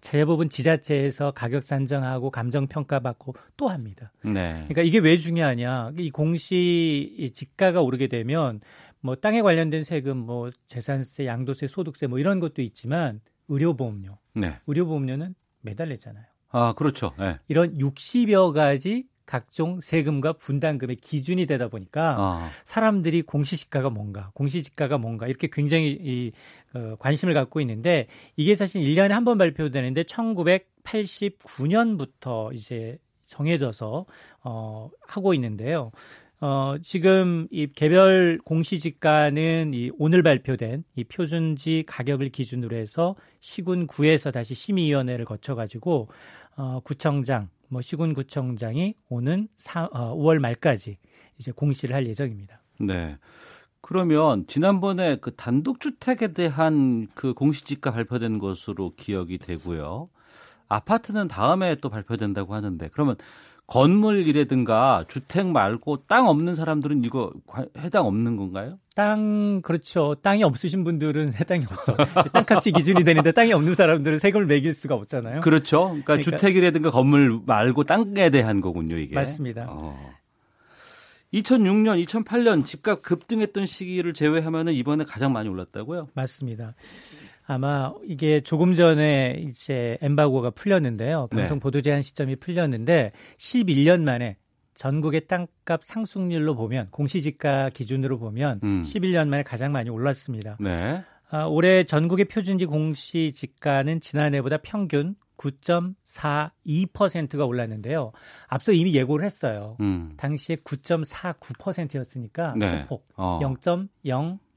[SPEAKER 9] 대부분 지자체에서 가격 산정하고 감정 평가 받고 또 합니다. 네. 그러니까 이게 왜 중요하냐? 이 공시 지가가 오르게 되면 뭐 땅에 관련된 세금, 뭐 재산세, 양도세, 소득세 뭐 이런 것도 있지만 의료보험료, 네. 의료보험료는 매달 냈잖아요.
[SPEAKER 2] 아, 그렇죠. 네.
[SPEAKER 9] 이런 60여 가지 각종 세금과 분담금의 기준이 되다 보니까 아. 사람들이 공시지가가 뭔가, 공시지가가 뭔가 이렇게 굉장히 이, 어, 관심을 갖고 있는데 이게 사실 1년에 한 번 발표되는데 1989년부터 이제 정해져서 어, 하고 있는데요. 어, 지금 이 개별 공시지가는 이 오늘 발표된 이 표준지 가격을 기준으로 해서 시군구에서 다시 심의위원회를 거쳐가지고 어, 구청장, 뭐 시군구청장이 오는 4, 어, 5월 말까지 이제 공시를 할 예정입니다.
[SPEAKER 2] 네. 그러면 지난번에 그 단독주택에 대한 그 공시지가 발표된 것으로 기억이 되고요. 아파트는 다음에 또 발표된다고 하는데 그러면 건물이라든가 주택 말고 땅 없는 사람들은 이거 해당 없는 건가요?
[SPEAKER 9] 땅 그렇죠. 땅이 없으신 분들은 해당이 없죠. 땅값이 기준이 되는데 땅이 없는 사람들은 세금을 매길 수가 없잖아요.
[SPEAKER 2] 그렇죠. 그러니까, 그러니까 주택이라든가 건물 말고 땅에 대한 거군요, 이게.
[SPEAKER 9] 맞습니다. 어.
[SPEAKER 2] 2006년, 2008년 집값 급등했던 시기를 제외하면은 이번에 가장 많이 올랐다고요?
[SPEAKER 9] 맞습니다. 아마 이게 조금 전에 이제 엠바고가 풀렸는데요. 네. 방송 보도 제한 시점이 풀렸는데 11년 만에 전국의 땅값 상승률로 보면 공시지가 기준으로 보면 음. 11년 만에 가장 많이 올랐습니다. 네. 아, 올해 전국의 표준지 공시지가는 지난해보다 평균 9.42%가 올랐는데요. 앞서 이미 예고를 했어요. 음. 당시에 9.49%였으니까 네. 소폭 어.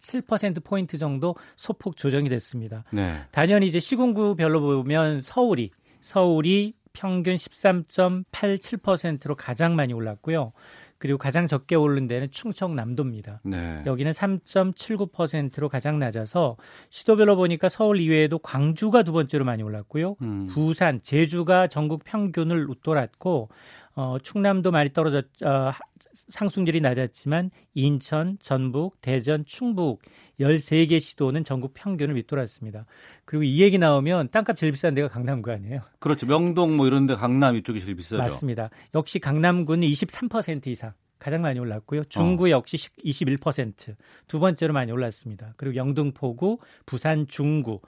[SPEAKER 9] 0.07% 포인트 정도 소폭 조정이 됐습니다. 네. 단연히 이제 시군구별로 보면 서울이 서울이 평균 13.87%로 가장 많이 올랐고요. 그리고 가장 적게 오른 데는 충청남도입니다. 네. 여기는 3.79%로 가장 낮아서 시도별로 보니까 서울 이외에도 광주가 두 번째로 많이 올랐고요. 음. 부산, 제주가 전국 평균을 웃돌았고 어, 충남도 많이 떨어졌 어, 상승률이 낮았지만 인천, 전북, 대전, 충북 13개 시도는 전국 평균을 밑돌았습니다. 그리고 이 얘기 나오면 땅값 제일 비싼 데가 강남구 아니에요?
[SPEAKER 2] 그렇죠. 명동 뭐 이런 데 강남 이쪽이 제일 비싸죠.
[SPEAKER 9] 맞습니다. 역시 강남구는 23% 이상 가장 많이 올랐고요. 중구 어. 역시 21%두 번째로 많이 올랐습니다. 그리고 영등포구, 부산 중구, 어,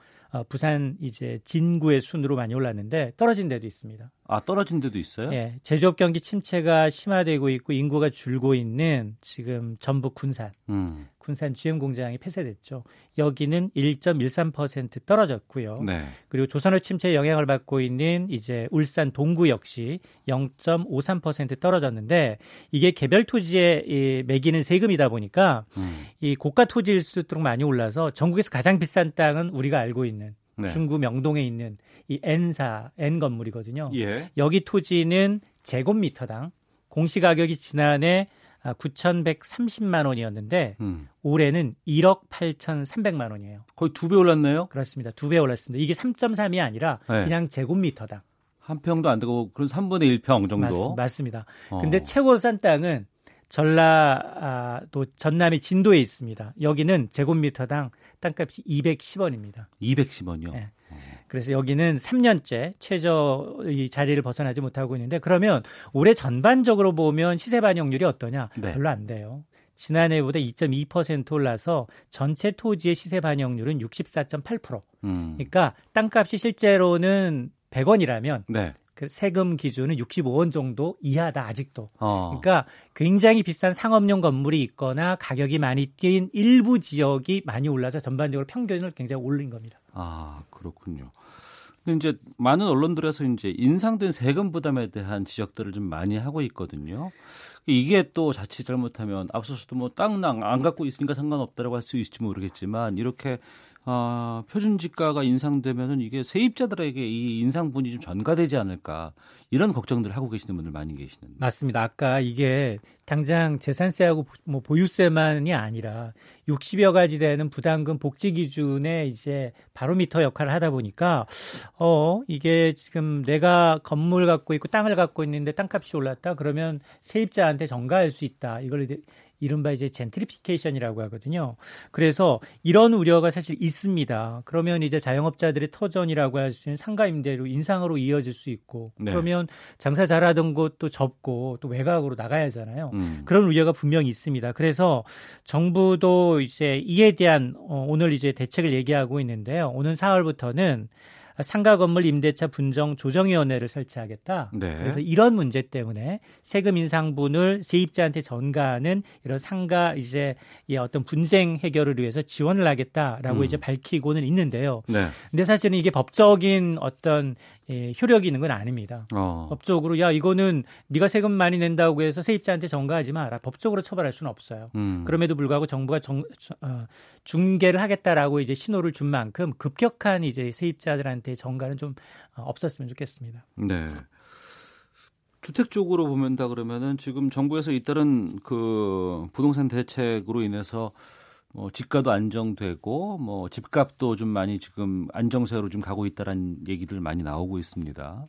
[SPEAKER 9] 부산 이제 진구의 순으로 많이 올랐는데 떨어진 데도 있습니다.
[SPEAKER 2] 아 떨어진 데도 있어요?
[SPEAKER 9] 예, 제조업 경기 침체가 심화되고 있고 인구가 줄고 있는 지금 전북 군산, 음. 군산 GM 공장이 폐쇄됐죠. 여기는 1.13% 떨어졌고요. 네. 그리고 조선업 침체에 영향을 받고 있는 이제 울산 동구 역시 0.53% 떨어졌는데 이게 개별 토지에 이 매기는 세금이다 보니까 음. 이 고가 토지일수록 많이 올라서 전국에서 가장 비싼 땅은 우리가 알고 있는 네. 중구 명동에 있는 이 N사 N 건물이거든요. 예. 여기 토지는 제곱미터당 공시 가격이 지난해 9,130만 원이었는데 음. 올해는 1억 8,300만 원이에요.
[SPEAKER 2] 거의 두 배 올랐네요.
[SPEAKER 9] 그렇습니다. 두 배 올랐습니다. 이게 3.3이 아니라 네. 그냥 제곱미터당.
[SPEAKER 2] 한 평도 안 되고 그런 3분의 1평 정도.
[SPEAKER 9] 맞, 습니다 어. 근데 최고로 싼 땅은 전라 아, 또 전남이 진도에 있습니다. 여기는 제곱미터당 땅값이 210원입니다.
[SPEAKER 2] 210원이요?
[SPEAKER 9] 네. 그래서 여기는 3년째 최저 이 자리를 벗어나지 못하고 있는데 그러면 올해 전반적으로 보면 시세 반영률이 어떠냐? 네. 별로 안 돼요. 지난해보다 2.2% 올라서 전체 토지의 시세 반영률은 64.8%. 음. 그러니까 땅값이 실제로는 100원이라면 네. 그 세금 기준은 65원 정도 이하다 아직도. 어. 그러니까 굉장히 비싼 상업용 건물이 있거나 가격이 많이 뛴 일부 지역이 많이 올라서 전반적으로 평균을 굉장히 올린 겁니다.
[SPEAKER 2] 아 그렇군요. 근데 이제 많은 언론들에서 이제 인상된 세금 부담에 대한 지적들을 좀 많이 하고 있거든요. 이게 또 자칫 잘못하면 앞서서도 뭐 땅랑 안 갖고 있으니까 상관없다라고 할 수 있을지 모르겠지만 이렇게 어, 표준 지가가 인상되면은 이게 세입자들에게 이 인상분이 좀 전가되지 않을까 이런 걱정들을 하고 계시는 분들 많이 계시는데.
[SPEAKER 9] 맞습니다. 아까 이게 당장 재산세하고 뭐 보유세만이 아니라 60여 가지 되는 부담금 복지 기준에 이제 바로미터 역할을 하다 보니까 어 이게 지금 내가 건물 갖고 있고 땅을 갖고 있는데 땅값이 올랐다 그러면 세입자한테 전가할 수 있다. 이걸 이른바 이제 젠트리피케이션이라고 하거든요. 그래서 이런 우려가 사실 있습니다. 그러면 이제 자영업자들의 터전이라고 할 수 있는 상가 임대로 인상으로 이어질 수 있고 네. 그러면 장사 잘하던 곳도 접고 또 외곽으로 나가야 하잖아요. 음. 그런 우려가 분명히 있습니다. 그래서 정부도 이제 이에 대한 어, 오늘 이제 대책을 얘기하고 있는데요. 오는 4월부터는 상가 건물 임대차 분정 조정위원회를 설치하겠다. 네. 그래서 이런 문제 때문에 세금 인상분을 세입자한테 전가하는 이런 상가 이제 어떤 분쟁 해결을 위해서 지원을 하겠다라고 음. 이제 밝히고는 있는데요. 네. 근데 사실은 이게 법적인 어떤 예, 효력이 있는 건 아닙니다. 어. 법적으로 야 이거는 네가 세금 많이 낸다고 해서 세입자한테 전가하지 마라. 법적으로 처벌할 수는 없어요. 음. 그럼에도 불구하고 정부가 정, 어, 중개를 하겠다라고 이제 신호를 준 만큼 급격한 이제 세입자들한테 전가는 좀 어, 없었으면 좋겠습니다.
[SPEAKER 2] 네. 주택 쪽으로 보면다 그러면은 지금 정부에서 잇따른 그 부동산 대책으로 인해서 뭐 집가도 안정되고 뭐 집값도 좀 많이 지금 안정세로 좀 가고 있다라는 얘기들 많이 나오고 있습니다.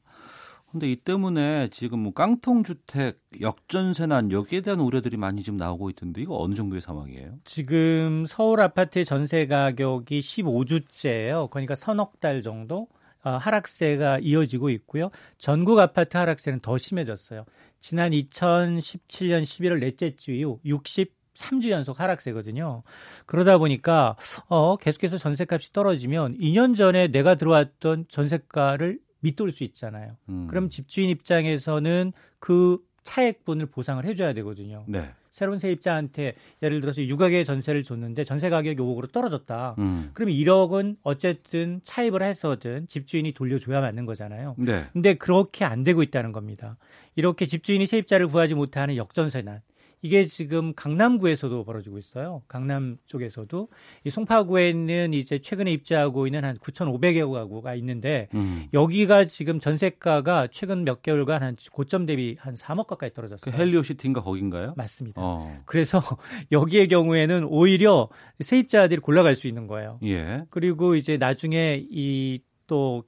[SPEAKER 2] 근데 이 때문에 지금 뭐 깡통 주택 역전세난 여기에 대한 우려들이 많이 지금 나오고 있던데 이거 어느 정도의 상황이에요?
[SPEAKER 9] 지금 서울 아파트 전세 가격이 15주째예요. 그러니까 서넉 달 정도 어, 하락세가 이어지고 있고요. 전국 아파트 하락세는 더 심해졌어요. 지난 2017년 11월 넷째 주 이후 60 3주 연속 하락세거든요. 그러다 보니까 어 계속해서 전세값이 떨어지면 2년 전에 내가 들어왔던 전세가를 밑돌 수 있잖아요. 음. 그럼 집주인 입장에서는 그 차액분을 보상을 해줘야 되거든요. 네. 새로운 세입자한테 예를 들어서 유가계 전세를 줬는데 전세 가격이 5억으로 떨어졌다. 음. 그러면 1억은 어쨌든 차입을 해서든 집주인이 돌려줘야 맞는 거잖아요. 네. 근데 그렇게 안 되고 있다는 겁니다. 이렇게 집주인이 세입자를 구하지 못하는 역전세난 이게 지금 강남구에서도 벌어지고 있어요. 강남 쪽에서도 이 송파구에 있는 이제 최근에 입주하고 있는 한 9,500여 가구가 있는데 음. 여기가 지금 전세가가 최근 몇 개월간 한 고점 대비 한 3억 가까이 떨어졌어요. 그
[SPEAKER 2] 헬리오시티인가 거긴가요?
[SPEAKER 9] 맞습니다. 어. 그래서 여기의 경우에는 오히려 세입자들이 골라갈 수 있는 거예요. 예. 그리고 이제 나중에 이또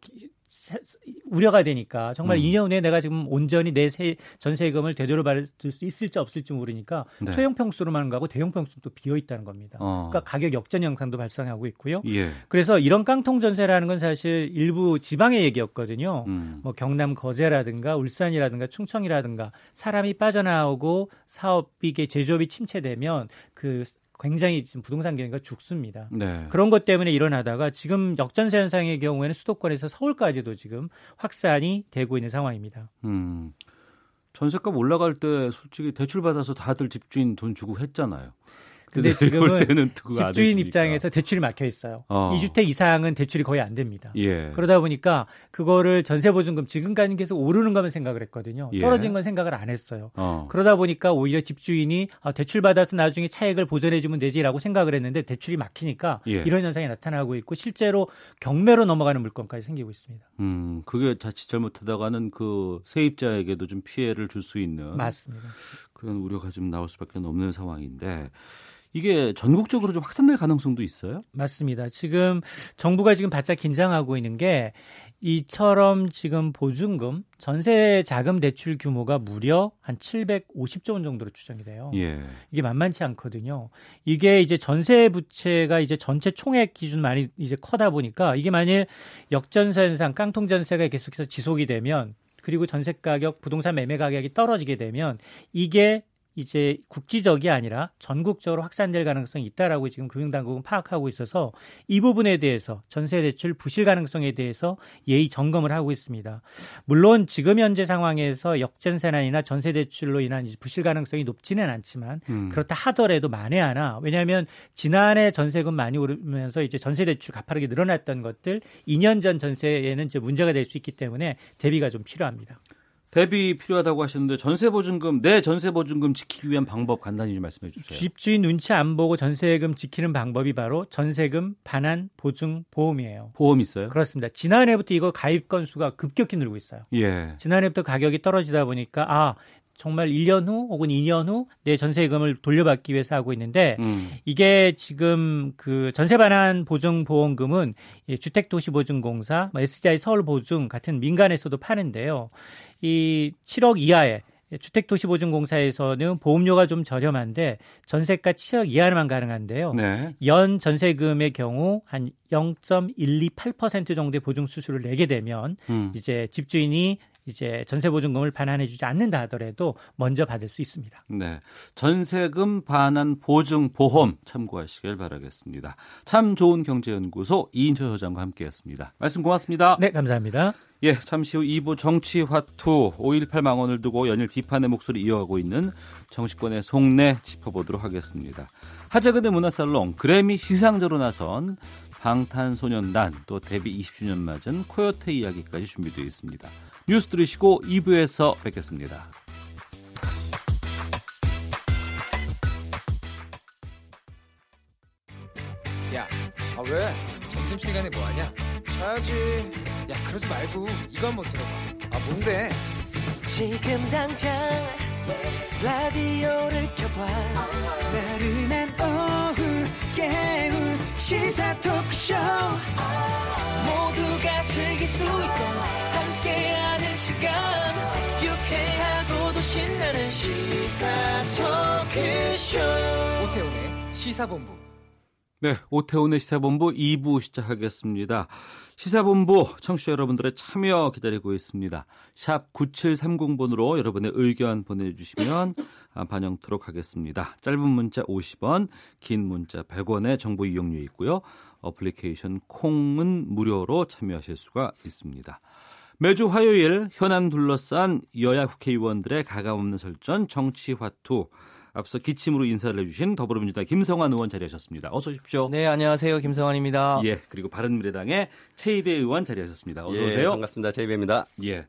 [SPEAKER 9] 우려가 되니까 정말 음. 2년 후에 내가 지금 온전히 내 세, 전세금을 되돌려 받을 수 있을지 없을지 모르니까 네. 소형 평수로만 가고 대형 평수도 비어 있다는 겁니다. 어. 그러니까 가격 역전 현상도 발생하고 있고요. 예. 그래서 이런 깡통 전세라는 건 사실 일부 지방의 얘기였거든요. 음. 뭐 경남 거제라든가 울산이라든가 충청이라든가 사람이 빠져나오고 사업이 제조업이 침체되면 그 굉장히 지금 부동산 경기가 죽습니다. 네. 그런 것 때문에 일어나다가 지금 역전세 현상의 경우에는 수도권에서 서울까지도 지금 확산이 되고 있는 상황입니다. 음.
[SPEAKER 2] 전세값 올라갈 때 솔직히 대출 받아서 다들 집주인 돈 주고 했잖아요.
[SPEAKER 9] 근데 지금은 집주인 입장에서 대출이 막혀 있어요. 어. 2주택 이상은 대출이 거의 안 됩니다. 예. 그러다 보니까 그거를 전세 보증금 지금까지 계속 오르는 것만 생각을 했거든요. 예. 떨어진 건 생각을 안 했어요. 어. 그러다 보니까 오히려 집주인이 아, 대출 받아서 나중에 차액을 보전해 주면 되지라고 생각을 했는데 대출이 막히니까 예. 이런 현상이 나타나고 있고 실제로 경매로 넘어가는 물건까지 생기고 있습니다.
[SPEAKER 2] 음, 그게 자칫 잘못하다가는 그 세입자에게도 좀 피해를 줄 수 있는
[SPEAKER 9] 맞습니다.
[SPEAKER 2] 그런 우려가 좀 나올 수밖에 없는 상황인데 이게 전국적으로 좀 확산될 가능성도 있어요?
[SPEAKER 9] 맞습니다. 지금 정부가 지금 바짝 긴장하고 있는 게 이처럼 지금 보증금 전세 자금 대출 규모가 무려 한 750조 원 정도로 추정이 돼요. 예. 이게 만만치 않거든요. 이게 이제 전세 부채가 이제 전체 총액 기준 많이 이제 커다 보니까 이게 만일 역전세 현상 깡통 전세가 계속해서 지속이 되면 그리고 전세 가격, 부동산 매매 가격이 떨어지게 되면 이게 이제 국지적이 아니라 전국적으로 확산될 가능성이 있다라고 지금 금융당국은 파악하고 있어서 이 부분에 대해서 전세 대출 부실 가능성에 대해서 예의 점검을 하고 있습니다. 물론 지금 현재 상황에서 역전세난이나 전세 대출로 인한 부실 가능성이 높지는 않지만 음. 그렇다 하더라도 만에 하나 왜냐하면 지난해 전세금 많이 오르면서 이제 전세 대출 가파르게 늘어났던 것들 2년 전 전세에는 이제 문제가 될 수 있기 때문에 대비가 좀 필요합니다.
[SPEAKER 2] 대비 필요하다고 하셨는데 전세 보증금 내 전세 보증금 지키기 위한 방법 간단히 좀 말씀해 주세요.
[SPEAKER 9] 집주인 눈치 안 보고 전세금 지키는 방법이 바로 전세금 반환 보증 보험이에요.
[SPEAKER 2] 보험 있어요?
[SPEAKER 9] 그렇습니다. 지난해부터 이거 가입 건수가 급격히 늘고 있어요. 예. 지난해부터 가격이 떨어지다 보니까 아 정말 1년 후 혹은 2년 후 내 전세금을 돌려받기 위해서 하고 있는데 음. 이게 지금 그 전세 반환 보증 보험금은 주택도시보증공사, SGI 서울보증 같은 민간에서도 파는데요. 이 7억 이하의 주택도시보증공사에서는 보험료가 좀 저렴한데 전세가 7억 이하만 가능한데요. 네. 연 전세금의 경우 한 0.128% 정도의 보증 수수료를 내게 되면 음. 이제 집주인이 이제 전세 보증금을 반환해 주지 않는다 하더라도 먼저 받을 수 있습니다.
[SPEAKER 2] 네, 전세금 반환 보증 보험 참고하시길 바라겠습니다. 참 좋은 경제 연구소 이인철 소장과 함께 했습니다. 말씀 고맙습니다.
[SPEAKER 9] 네, 감사합니다.
[SPEAKER 2] 예, 잠시 후 2부 정치화투 5.18 망언을 두고 연일 비판의 목소리 이어가고 있는 정치권의 속내 짚어보도록 하겠습니다. 하재근의 문화살롱 그래미 시상자로 나선 방탄소년단 또 데뷔 20주년 맞은 코요테 이야기까지 준비되어 있습니다. 뉴스 들으시고 2부에서 뵙겠습니다.
[SPEAKER 10] 야, 아 왜? 점심시간에 뭐하냐? 자야지. 야, 그러지 말고 이거 한번 들어봐. 아, 뭔데? 지금 당장 라디오를 켜봐. 나른한 오후 깨울 시사 토크쇼. 모두가 즐길 수 있고 오태훈의 시사본부
[SPEAKER 2] 네, 오태훈의 시사본부 2부 시작하겠습니다. 시사본부 청취자 여러분들의 참여 기다리고 있습니다. 샵 9730번으로 여러분의 의견 보내주시면 반영토록 하겠습니다. 짧은 문자 50원, 긴 문자 100원의 정보 이용료 있고요. 어플리케이션 콩은 무료로 참여하실 수가 있습니다. 매주 화요일 현안 둘러싼 여야 국회의원들의 가감없는 설전 정치화투 앞서 기침으로 인사를 해주신 더불어민주당 김성환 의원 자리하셨습니다. 어서 오십시오.
[SPEAKER 11] 네, 안녕하세요. 김성환입니다.
[SPEAKER 2] 예, 그리고 바른미래당의 최이배 의원 자리하셨습니다. 어서 예, 오세요.
[SPEAKER 11] 반갑습니다. 최이배입니다.
[SPEAKER 2] 예.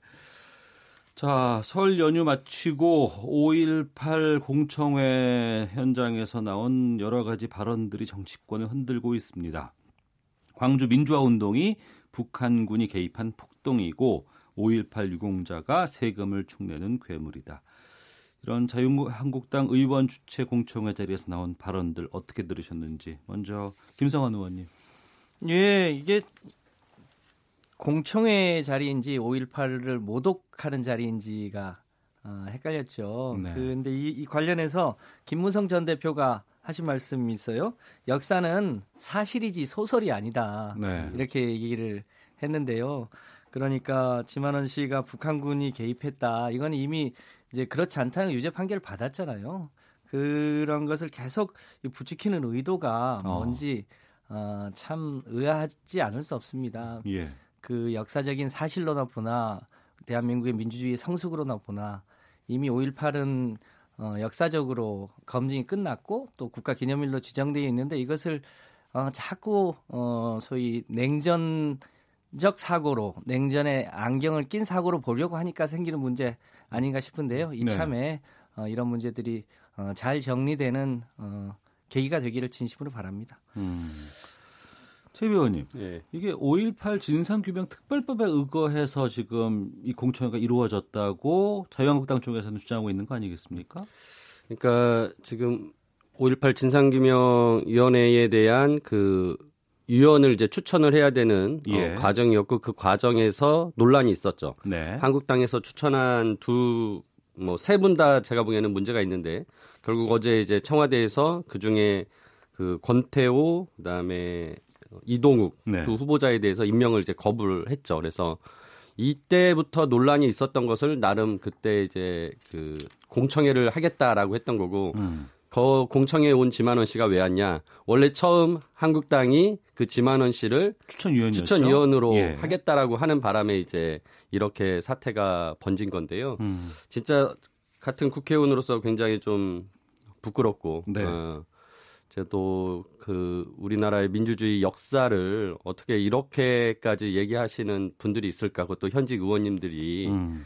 [SPEAKER 2] 자, 설 연휴 마치고 5.18 공청회 현장에서 나온 여러 가지 발언들이 정치권을 흔들고 있습니다. 광주 민주화 운동이 북한군이 개입한 폭 동이고 5.18 유공자가 세금을 축내는 괴물이다. 이런 자유한국당 의원 주최 공청회 자리에서 나온 발언들 어떻게 들으셨는지 먼저 김성환 의원님.
[SPEAKER 11] 예, 이게 공청회 자리인지 5.18을 모독하는 자리인지가 어, 헷갈렸죠. 네. 근데 이, 이 관련해서 김무성 전 대표가 하신 말씀이 있어요. 역사는 사실이지 소설이 아니다. 네. 이렇게 얘기를 했는데요. 그러니까 지만원 씨가 북한군이 개입했다. 이건 이미 이제 그렇지 않다는 유죄 판결을 받았잖아요. 그런 것을 계속 부추기는 의도가 어. 뭔지 어, 참 의아하지 않을 수 없습니다. 예. 그 역사적인 사실로나 보나 대한민국의 민주주의 성숙으로나 보나 이미 5.18은 어, 역사적으로 검증이 끝났고 또 국가 기념일로 지정되어 있는데 이것을 어, 자꾸 어, 소위 냉전 적 사고로 냉전의 안경을 낀 사고로 보려고 하니까 생기는 문제 아닌가 싶은데요. 이참에 네. 어, 이런 문제들이 어, 잘 정리되는 어, 계기가 되기를 진심으로 바랍니다. 음.
[SPEAKER 2] 최 의원님, 예. 이게 5.18 진상규명 특별법에 의거해서 지금 이 공청회가 이루어졌다고 자유한국당 쪽에서는 주장하고 있는 거 아니겠습니까?
[SPEAKER 12] 그러니까 지금 5.18 진상규명위원회에 대한 그 위원을 이제 추천을 해야 되는 어, 예. 어, 과정이었고 그 과정에서 논란이 있었죠. 네. 한국당에서 추천한 두 뭐 세 분 다 제가 보기에는 문제가 있는데 결국 어제 이제 청와대에서 그 중에 그 권태호 그다음에 이동욱 네. 두 후보자에 대해서 임명을 이제 거부를 했죠. 그래서 이때부터 논란이 있었던 것을 나름 그때 이제 그 공청회를 하겠다라고 했던 거고 음. 거 공청회에 온 지만원 씨가 왜 왔냐? 원래 처음 한국당이 그 지만원 씨를 추천위원 추천위원으로 예. 하겠다라고 하는 바람에 이제 이렇게 사태가 번진 건데요. 음. 진짜 같은 국회의원으로서 굉장히 좀 부끄럽고 네. 어, 제가 또그 우리나라의 민주주의 역사를 어떻게 이렇게까지 얘기하시는 분들이 있을까? 그것도 현직 의원님들이 음.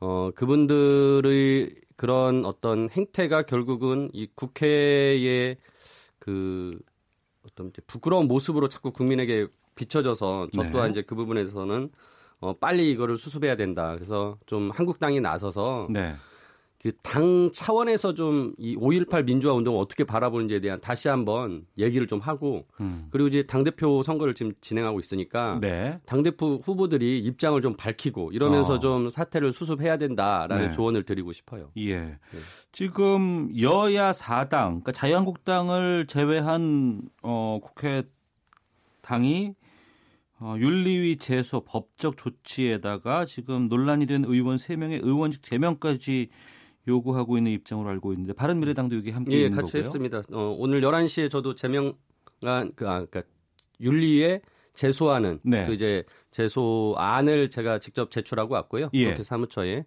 [SPEAKER 12] 어 그분들의 그런 어떤 행태가 결국은 이 국회의 그 어떤 부끄러운 모습으로 자꾸 국민에게 비춰져서 저 네. 또한 이제 그 부분에서는 어 빨리 이거를 수습해야 된다. 그래서 좀 한국당이 나서서 네. 그 당 차원에서 좀 이 5.18 민주화 운동을 어떻게 바라보는지에 대한 다시 한번 얘기를 좀 하고 음. 그리고 이제 당대표 선거를 지금 진행하고 있으니까 네. 당대표 후보들이 입장을 좀 밝히고 이러면서 어. 좀 사태를 수습해야 된다라는 네. 조언을 드리고 싶어요.
[SPEAKER 2] 예. 네. 지금 여야 4당, 그러니까 자유한국당을 제외한 어, 국회 당이 어, 윤리위 제소 법적 조치에다가 지금 논란이 된 의원 3명의 의원직 제명까지 요구하고 있는 입장으로 알고 있는데 바른미래당도 여기 함께
[SPEAKER 12] 예,
[SPEAKER 2] 있는
[SPEAKER 12] 같이
[SPEAKER 2] 거고요.
[SPEAKER 12] 했습니다. 어, 오늘 11시에 저도 제명한 그 아, 그러니까 윤리에 제소하는 네. 그 이제 제소안을 제가 직접 제출하고 왔고요. 예. 그렇게 사무처에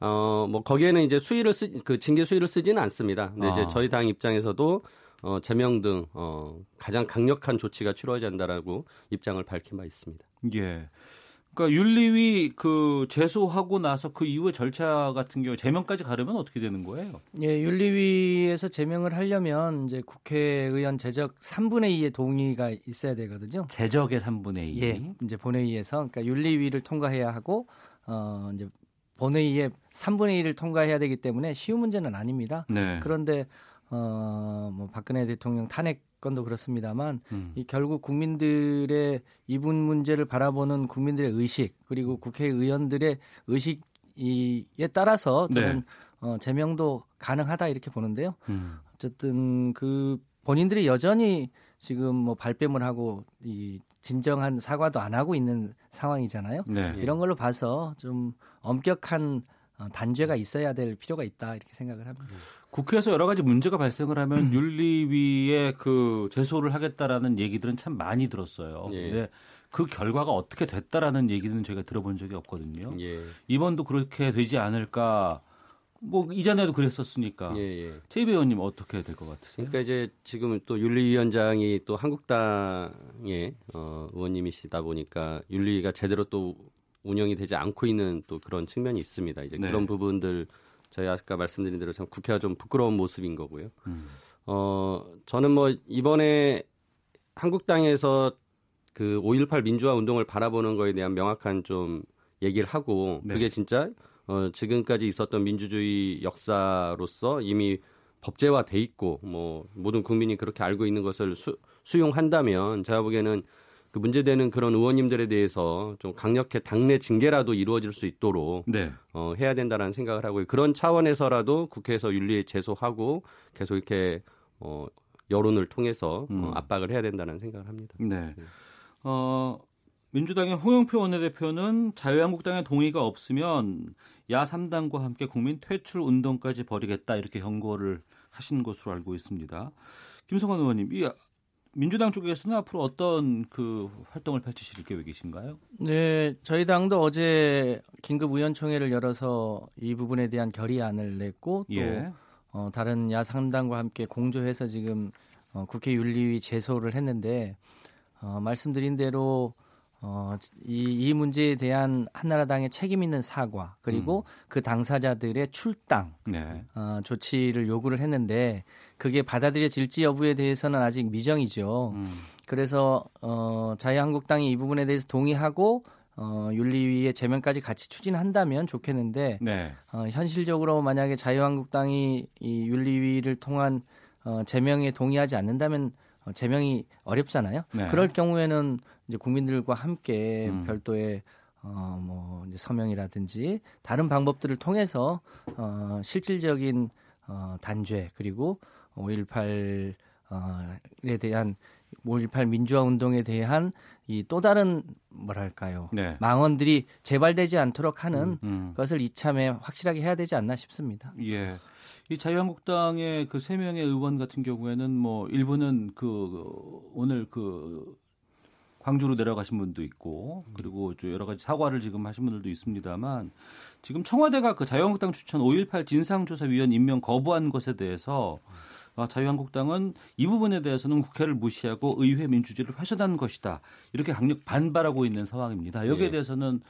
[SPEAKER 12] 어, 뭐 거기에는 이제 수위를 쓰, 그 징계 수위를 쓰지는 않습니다. 근데 아. 이제 저희 당 입장에서도 어, 제명 등 어, 가장 강력한 조치가 치러져야 한다라고 입장을 밝힌 바 있습니다.
[SPEAKER 2] 예. 그러니까 윤리위 그 제소하고 나서 그 이후의 절차 같은 경우 제명까지 가려면 어떻게 되는 거예요?
[SPEAKER 11] 예, 윤리위에서 제명을 하려면 이제 국회의원 제적 3분의 2의 동의가 있어야 되거든요.
[SPEAKER 2] 제적의 3분의 2.
[SPEAKER 11] 예, 이제 본회의에서 그러니까 윤리위를 통과해야 하고 어 이제 본회의에 3분의 1을 통과해야 되기 때문에 쉬운 문제는 아닙니다. 네. 그런데 어뭐 박근혜 대통령 탄핵 건도 그렇습니다만 음. 이 결국 국민들의 이분 문제를 바라보는 국민들의 의식 그리고 국회의원들의 의식에 따라서 저는 네. 어, 제명도 가능하다 이렇게 보는데요. 음. 어쨌든 그 본인들이 여전히 지금 뭐 발뺌을 하고 이 진정한 사과도 안 하고 있는 상황이잖아요. 네. 이런 걸로 봐서 좀 엄격한 어, 단죄가 있어야 될 필요가 있다 이렇게 생각을 합니다.
[SPEAKER 2] 국회에서 여러 가지 문제가 발생을 하면 음. 윤리위에 그 제소를 하겠다라는 얘기들은 참 많이 들었어요. 예. 근데 그 결과가 어떻게 됐다라는 얘기는 저희가 들어본 적이 없거든요. 예. 이번도 그렇게 되지 않을까. 뭐 이전에도 그랬었으니까. 예, 예. 최 의원님 어떻게 될 것 같으세요?
[SPEAKER 12] 그러니까 이제 지금 또 윤리위원장이 또 한국당의 어, 의원님이시다 보니까 윤리가 제대로 또 운영이 되지 않고 있는 또 그런 측면이 있습니다. 이제 네. 그런 부분들 저희 아까 말씀드린 대로 참 국회가 좀 부끄러운 모습인 거고요. 음. 어 저는 뭐 이번에 한국당에서 그 5.18 민주화 운동을 바라보는 거에 대한 명확한 좀 얘기를 하고 네. 그게 진짜 어 지금까지 있었던 민주주의 역사로서 이미 법제화 돼 있고 뭐 모든 국민이 그렇게 알고 있는 것을 수, 수용한다면 제가 보기에는 그 문제되는 그런 의원님들에 대해서 좀 강력히 당내 징계라도 이루어질 수 있도록 네. 어, 해야 된다라는 생각을 하고 그런 차원에서라도 국회에서 윤리에 제소하고 계속 이렇게 어, 여론을 통해서 어, 음. 어, 압박을 해야 된다는 생각을 합니다.
[SPEAKER 2] 네. 네. 어, 민주당의 홍영표 원내대표는 자유한국당의 동의가 없으면 야 3당과 함께 국민 퇴출 운동까지 벌이겠다 이렇게 경고를 하신 것으로 알고 있습니다. 김성환 의원님, 이 민주당 쪽에서는 앞으로 어떤 그 활동을 펼치실 계획이신가요?
[SPEAKER 11] 네, 저희 당도 어제 긴급 의원총회를 열어서 이 부분에 대한 결의안을 냈고 또 예. 어, 다른 야상당과 함께 공조해서 지금 어, 국회 윤리위 제소를 했는데 어, 말씀드린 대로 어, 이, 이 문제에 대한 한나라당의 책임 있는 사과 그리고 음. 그 당사자들의 출당 네. 어, 조치를 요구를 했는데 그게 받아들여질지 여부에 대해서는 아직 미정이죠. 음. 그래서 어, 자유한국당이 이 부분에 대해서 동의하고 어, 윤리위의 제명까지 같이 추진한다면 좋겠는데 네. 어, 현실적으로 만약에 자유한국당이 이 윤리위를 통한 어, 제명에 동의하지 않는다면 어, 제명이 어렵잖아요. 네. 그럴 경우에는 이제 국민들과 함께 음. 별도의 어, 뭐, 이제 서명이라든지 다른 방법들을 통해서 어, 실질적인 어, 단죄 그리고 5.18 어, 에 대한 5.18 민주화 운동에 대한 이 또 다른 뭐랄까요 네. 망언들이 재발되지 않도록 하는 음, 음. 것을 이참에 확실하게 해야 되지 않나 싶습니다.
[SPEAKER 2] 예. 이 자유한국당의 그 세 명의 의원 같은 경우에는 뭐 일부는 그 오늘 그 광주로 내려가신 분도 있고 그리고 여러 가지 사과를 지금 하신 분들도 있습니다만 지금 청와대가 그 자유한국당 추천 5.18 진상조사위원 임명 거부한 것에 대해서 어, 자유한국당은 이 부분에 대해서는 국회를 무시하고 의회 민주주의를 훼손한 것이다. 이렇게 강력 반발하고 있는 상황입니다. 여기에 예. 대해서는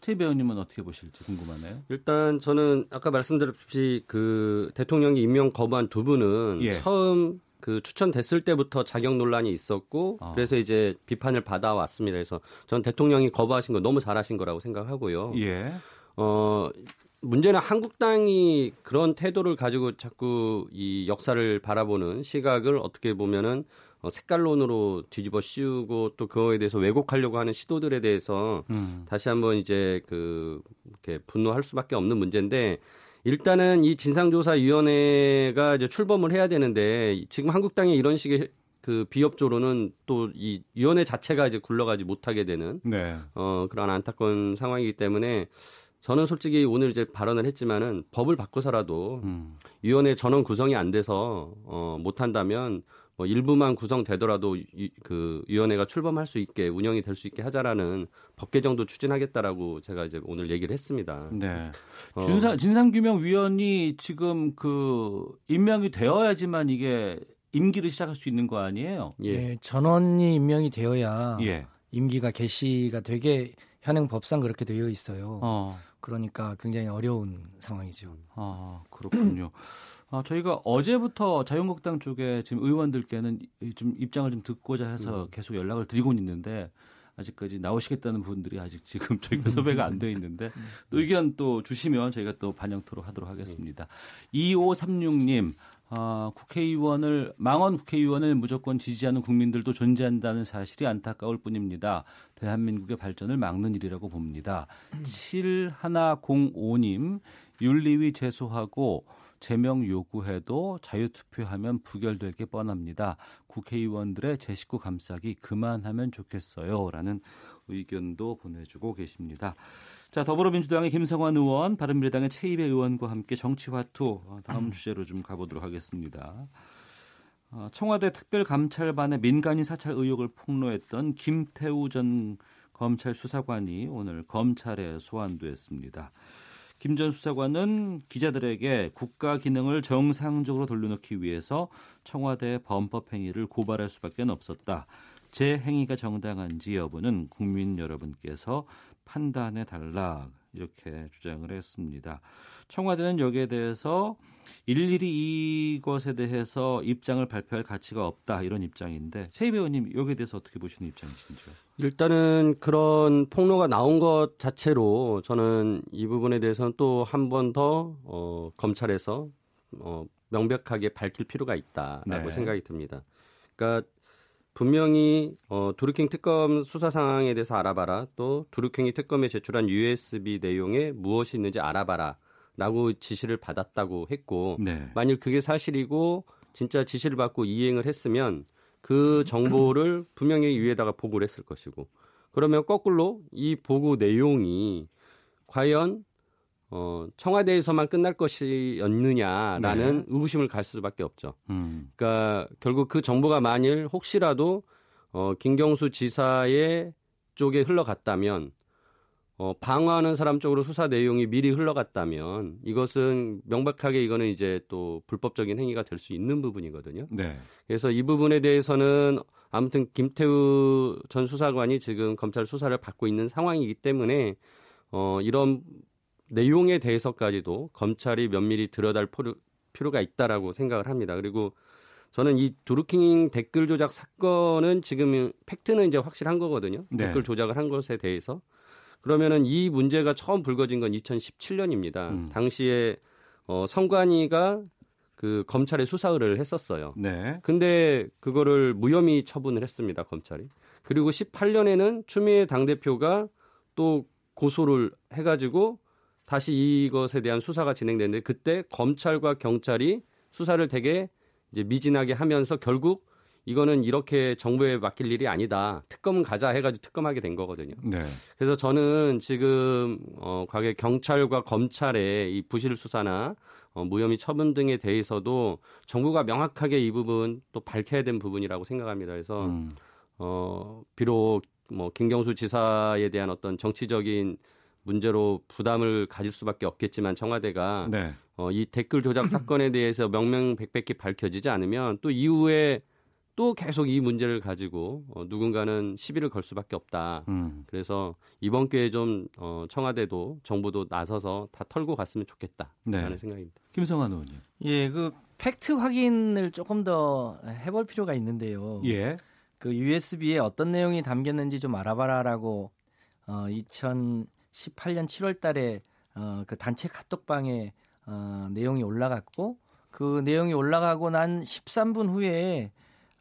[SPEAKER 2] 최 배우님은 어떻게 보실지 궁금하네요.
[SPEAKER 12] 일단 저는 아까 말씀드렸듯이 그 대통령이 임명 거부한 두 분은 예. 처음 그 추천됐을 때부터 자격 논란이 있었고 아. 그래서 이제 비판을 받아왔습니다. 그래서 전 대통령이 거부하신 거 너무 잘하신 거라고 생각하고요. 예. 어 문제는 한국당이 그런 태도를 가지고 자꾸 이 역사를 바라보는 시각을 어떻게 보면은 어, 색깔론으로 뒤집어 씌우고 또 그거에 대해서 왜곡하려고 하는 시도들에 대해서 음. 다시 한번 이제 그 이렇게 분노할 수밖에 없는 문제인데 일단은 이 진상조사위원회가 이제 출범을 해야 되는데 지금 한국당이 이런 식의 그 비협조로는 또 이 위원회 자체가 이제 굴러가지 못하게 되는 네. 어 그런 안타까운 상황이기 때문에 저는 솔직히 오늘 이제 발언을 했지만은 법을 바꿔서라도 음. 위원회 전원 구성이 안 돼서 어 못한다면 뭐 일부만 구성되더라도 이, 그 위원회가 출범할 수 있게 운영이 될 수 있게 하자라는 법 개정도 추진하겠다라고 제가 이제 오늘 얘기를 했습니다.
[SPEAKER 2] 네. 어. 진상 진상규명위원이 지금 그 임명이 되어야지만 이게 임기를 시작할 수 있는 거 아니에요?
[SPEAKER 11] 예. 네, 전원이 임명이 되어야 예. 임기가 개시가 되게 현행 법상 그렇게 되어 있어요. 어. 그러니까 굉장히 어려운 상황이죠.
[SPEAKER 2] 아 그렇군요. 아, 저희가 어제부터 자유한국당 쪽에 지금 의원들께는 좀 입장을 좀 듣고자 해서 음. 계속 연락을 드리고 있는데 아직까지 나오시겠다는 분들이 아직 지금 저희가 섭외가 안 돼 있는데 또 의견 또 주시면 저희가 또 반영토록 하도록 하겠습니다. 2536님, 어, 국회의원을 망원 국회의원을 무조건 지지하는 국민들도 존재한다는 사실이 안타까울 뿐입니다. 대한민국의 발전을 막는 일이라고 봅니다. 7105님 윤리위 제소하고 제명 요구해도 자유투표하면 부결될 게 뻔합니다. 국회의원들의 제 식구 감싸기 그만하면 좋겠어요. 라는 의견도 보내주고 계십니다. 자, 더불어민주당의 김성환 의원, 바른미래당의 최입배 의원과 함께 정치화투 어, 다음 주제로 좀 가보도록 하겠습니다. 어, 청와대 특별감찰반의 민간인 사찰 의혹을 폭로했던 김태우 전 검찰 수사관이 오늘 검찰에 소환됐습니다. 김 전 수사관은 기자들에게 국가 기능을 정상적으로 돌려놓기 위해서 청와대 범법 행위를 고발할 수밖에 없었다. 제 행위가 정당한지 여부는 국민 여러분께서 판단해 달라 이렇게 주장을 했습니다. 청와대는 여기에 대해서 일일이 이것에 대해서 입장을 발표할 가치가 없다 이런 입장인데 최희 의원님 여기에 대해서 어떻게 보시는 입장이신지요?
[SPEAKER 12] 일단은 그런 폭로가 나온 것 자체로 저는 이 부분에 대해서는 또 한 번더 어, 검찰에서 어, 명백하게 밝힐 필요가 있다라고 네. 생각이 듭니다. 그러니까 분명히 어, 두루킹 특검 수사 상황에 대해서 알아봐라. 또 두루킹이 특검에 제출한 USB 내용에 무엇이 있는지 알아봐라. 라고 지시를 받았다고 했고 네. 만일 그게 사실이고 진짜 지시를 받고 이행을 했으면 그 정보를 분명히 위에다가 보고를 했을 것이고 그러면 거꾸로 이 보고 내용이 과연 어, 청와대에서만 끝날 것이었느냐라는 네. 의구심을 갈 수밖에 없죠. 음. 그러니까 결국 그 정보가 만일 혹시라도 어, 김경수 지사의 쪽에 흘러갔다면 어, 방어하는 사람 쪽으로 수사 내용이 미리 흘러갔다면 이것은 명백하게 이거는 이제 또 불법적인 행위가 될 수 있는 부분이거든요. 네. 그래서 이 부분에 대해서는 아무튼 김태우 전 수사관이 지금 검찰 수사를 받고 있는 상황이기 때문에 어, 이런 내용에 대해서까지도 검찰이 면밀히 들여다볼 필요가 있다라고 생각을 합니다. 그리고 저는 이 두루킹 댓글 조작 사건은 지금 팩트는 이제 확실한 거거든요. 네. 댓글 조작을 한 것에 대해서. 그러면은 이 문제가 처음 불거진 건 2017년입니다. 음. 당시에 어, 성관이가 그 검찰에 수사 의뢰를 했었어요. 네. 근데 그거를 무혐의 처분을 했습니다, 검찰이. 그리고 18년에는 추미애 당대표가 또 고소를 해가지고 다시 이것에 대한 수사가 진행됐는데 그때 검찰과 경찰이 수사를 되게 이제 미진하게 하면서 결국 이거는 이렇게 정부에 맡길 일이 아니다. 특검은 가자 해가지고 특검하게 된 거거든요. 네. 그래서 저는 지금 어 과거 경찰과 검찰의 이 부실 수사나 어, 무혐의 처분 등에 대해서도 정부가 명확하게 이 부분 또 밝혀야 된 부분이라고 생각합니다. 그래서 음. 어 비록 뭐 김경수 지사에 대한 어떤 정치적인 문제로 부담을 가질 수밖에 없겠지만 청와대가 네. 어, 이 댓글 조작 사건에 대해서 명명백백히 밝혀지지 않으면 또 이후에 또 계속 이 문제를 가지고 어, 누군가는 시비를 걸 수밖에 없다. 음. 그래서 이번 기회에 좀 어, 청와대도 정부도 나서서 다 털고 갔으면 좋겠다라는 네. 생각입니다.
[SPEAKER 2] 김성환 의원님.
[SPEAKER 11] 예, 그 팩트 확인을 조금 더 해볼 필요가 있는데요. 예. 그 USB에 어떤 내용이 담겼는지 좀 알아봐라라고 어, 2018년 7월달에 어, 그 단체 카톡방에 어, 내용이 올라갔고 그 내용이 올라가고 난 13분 후에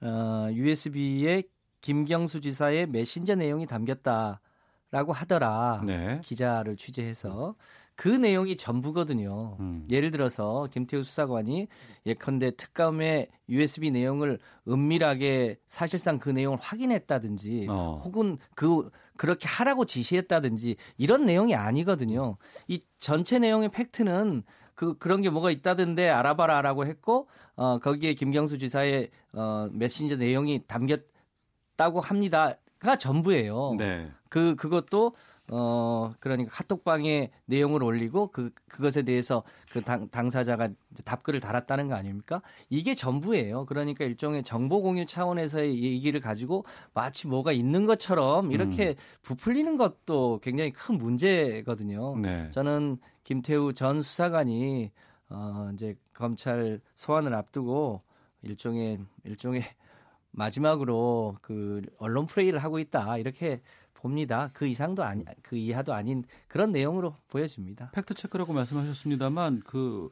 [SPEAKER 11] 어, USB에 김경수 지사의 메신저 내용이 담겼다라고 하더라. 네. 기자를 취재해서 그 내용이 전부거든요. 음. 예를 들어서 김태우 수사관이 예컨대 특감의 USB 내용을 은밀하게 사실상 그 내용을 확인했다든지 어. 혹은 그 그렇게 하라고 지시했다든지 이런 내용이 아니거든요. 이 전체 내용의 팩트는 그 그런 게 뭐가 있다던데 알아봐라라고 했고 어 거기에 김경수 지사의 어 메신저 내용이 담겼다고 합니다가 전부예요. 네. 그 그것도 어 그러니까 카톡방에 내용을 올리고 그 그것에 대해서 그 당, 당사자가 답글을 달았다는 거 아닙니까? 이게 전부예요. 그러니까 일종의 정보 공유 차원에서의 얘기를 가지고 마치 뭐가 있는 것처럼 이렇게 음. 부풀리는 것도 굉장히 큰 문제거든요. 네. 저는 김태우 전 수사관이 어 이제 검찰 소환을 앞두고 일종의 일종의 마지막으로 그 언론 프레이를 하고 있다 이렇게 봅니다. 그 이상도 아니 그 이하도 아닌 그런 내용으로 보여집니다.
[SPEAKER 2] 팩트 체크라고 말씀하셨습니다만 그,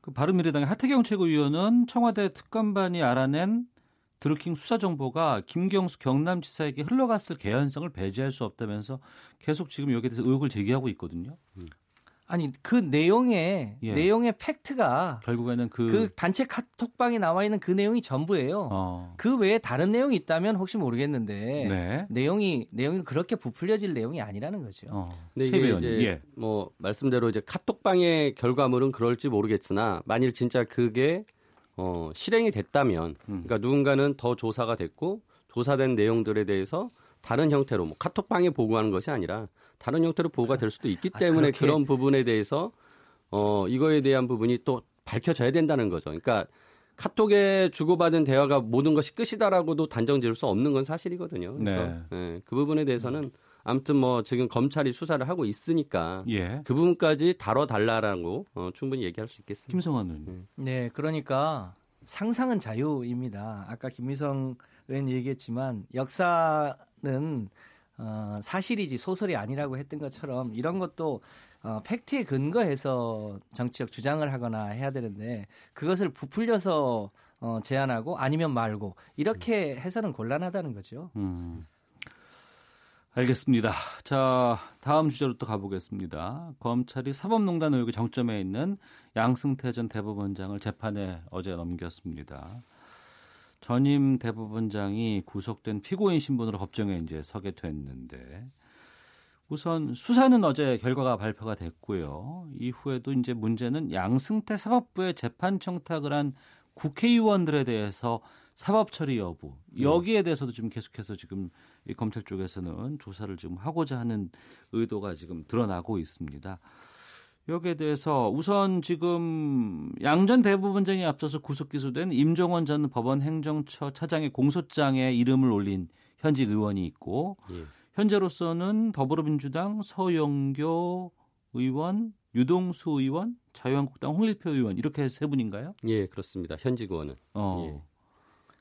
[SPEAKER 2] 그 바른미래당의 하태경 최고위원은 청와대 특감반이 알아낸 드루킹 수사 정보가 김경수 경남지사에게 흘러갔을 개연성을 배제할 수 없다면서 계속 지금 여기에 대해서 의혹을 제기하고 있거든요. 음.
[SPEAKER 11] 아니 그 내용의 예. 내용의 팩트가
[SPEAKER 2] 결국에는 그...
[SPEAKER 11] 그 단체 카톡방에 나와 있는 그 내용이 전부예요. 어. 그 외에 다른 내용이 있다면 혹시 모르겠는데 네. 내용이 내용이 그렇게 부풀려질 내용이 아니라는 거죠. 어.
[SPEAKER 12] 근데 이게 이제 예. 뭐 말씀대로 이제 카톡방의 결과물은 그럴지 모르겠으나 만일 진짜 그게 어 실행이 됐다면 음. 그러니까 누군가는 더 조사가 됐고 조사된 내용들에 대해서 다른 형태로 뭐 카톡방에 보고하는 것이 아니라 다른 형태로 보고가 될 수도 있기 아, 때문에 아, 그런 부분에 대해서 어 이거에 대한 부분이 또 밝혀져야 된다는 거죠. 그러니까 카톡에 주고받은 대화가 모든 것이 끝이다라고도 단정 지을 수 없는 건 사실이거든요. 그래서 네. 네, 그 부분에 대해서는 아무튼 뭐 지금 검찰이 수사를 하고 있으니까 예. 그 부분까지 다뤄달라라고 어, 충분히 얘기할 수 있겠습니다.
[SPEAKER 2] 김성환 의원.
[SPEAKER 11] 네. 네, 그러니까 상상은 자유입니다. 아까 김미성 의원 얘기했지만 역사는 어, 사실이지 소설이 아니라고 했던 것처럼 이런 것도 어, 팩트에 근거해서 정치적 주장을 하거나 해야 되는데 그것을 부풀려서 어, 제안하고 아니면 말고 이렇게 해서는 곤란하다는 거죠. 음.
[SPEAKER 2] 알겠습니다. 자, 다음 주제로 또 가보겠습니다. 검찰이 사법농단 의혹의 정점에 있는 양승태 전 대법원장을 재판에 어제 넘겼습니다. 전임 대법원장이 구속된 피고인 신분으로 법정에 이제 서게 됐는데 우선 수사는 어제 결과가 발표가 됐고요. 이후에도 이제 문제는 양승태 사법부의 재판 청탁을 한 국회의원들에 대해서 사법 처리 여부 여기에 대해서도 지금 계속해서 지금 이 검찰 쪽에서는 조사를 지금 하고자 하는 의도가 지금 드러나고 있습니다. 여기에 대해서 우선 지금 양전 대법원장이 앞서서 구속 기소된 임종원 전 법원 행정처 차장의 공소장에 이름을 올린 현직 의원이 있고 예. 현재로서는 더불어민주당 서영교 의원, 유동수 의원, 자유한국당 홍일표 의원 이렇게 세 분인가요?
[SPEAKER 12] 예, 그렇습니다. 현직 의원은. 어. 예.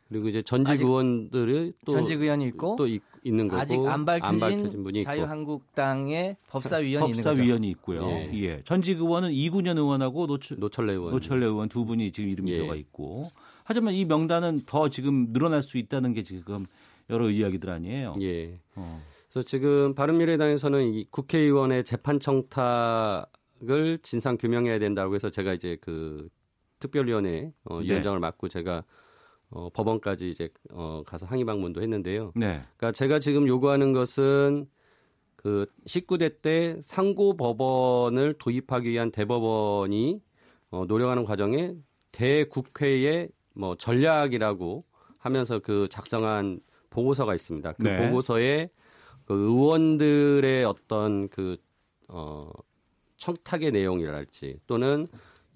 [SPEAKER 12] 그리고 이제 전직 의원들이 또
[SPEAKER 11] 전직 의원이 있고
[SPEAKER 12] 또 있, 는 거고
[SPEAKER 11] 아직 안 밝혀진, 안 밝혀진 분이 자유한국당의 법사위원이
[SPEAKER 2] 법사위원이 있고요. 예. 예. 전직 의원은 이군현 의원하고 노철,
[SPEAKER 12] 노철래 의원
[SPEAKER 2] 노철래 의원 두 분이 지금 이름이 예. 들어가 있고 하지만 이 명단은 더 지금 늘어날 수 있다는 게 지금 여러 이야기들 아니에요.
[SPEAKER 12] 예. 어. 그래서 지금 바른미래당에서는 이 국회의원의 재판 청탁을 진상 규명해야 된다고 해서 제가 이제 그 특별위원회 어, 네. 위원장을 맡고 제가 어, 법원까지 이제 어, 가서 항의 방문도 했는데요. 네. 그러니까 제가 지금 요구하는 것은 그 19대 때 상고 법원을 도입하기 위한 대법원이 어, 노력하는 과정에 대국회의 뭐 전략이라고 하면서 그 작성한 보고서가 있습니다. 그 네. 보고서에 그 의원들의 어떤 그, 어, 청탁의 내용이랄지 또는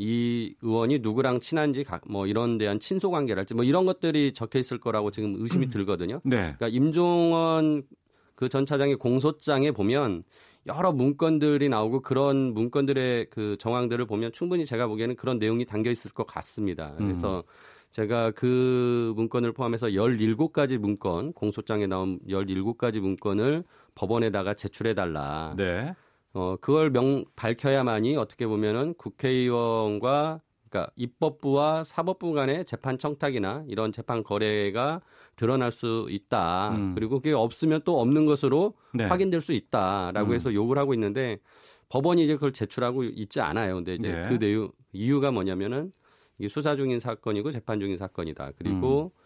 [SPEAKER 12] 이 의원이 누구랑 친한지 뭐 이런 대한 친소 관계랄지 뭐 이런 것들이 적혀 있을 거라고 지금 의심이 음. 들거든요. 네. 그러니까 임종원 그 전 차장의 공소장에 보면 여러 문건들이 나오고 그런 문건들의 그 정황들을 보면 충분히 제가 보기에는 그런 내용이 담겨 있을 것 같습니다. 그래서 음. 제가 그 문건을 포함해서 17가지 문건, 공소장에 나온 17가지 문건을 법원에다가 제출해 달라. 네. 어, 그걸 명, 밝혀야만이 어떻게 보면은 국회의원과 그러니까 입법부와 사법부 간의 재판 청탁이나 이런 재판 거래가 드러날 수 있다. 음. 그리고 그게 없으면 또 없는 것으로 네. 확인될 수 있다라고 음. 해서 요구를 하고 있는데 법원이 이제 그걸 제출하고 있지 않아요. 근데 이제 네. 그 내용 이유가 뭐냐면은 이게 수사 중인 사건이고 재판 중인 사건이다. 그리고 음.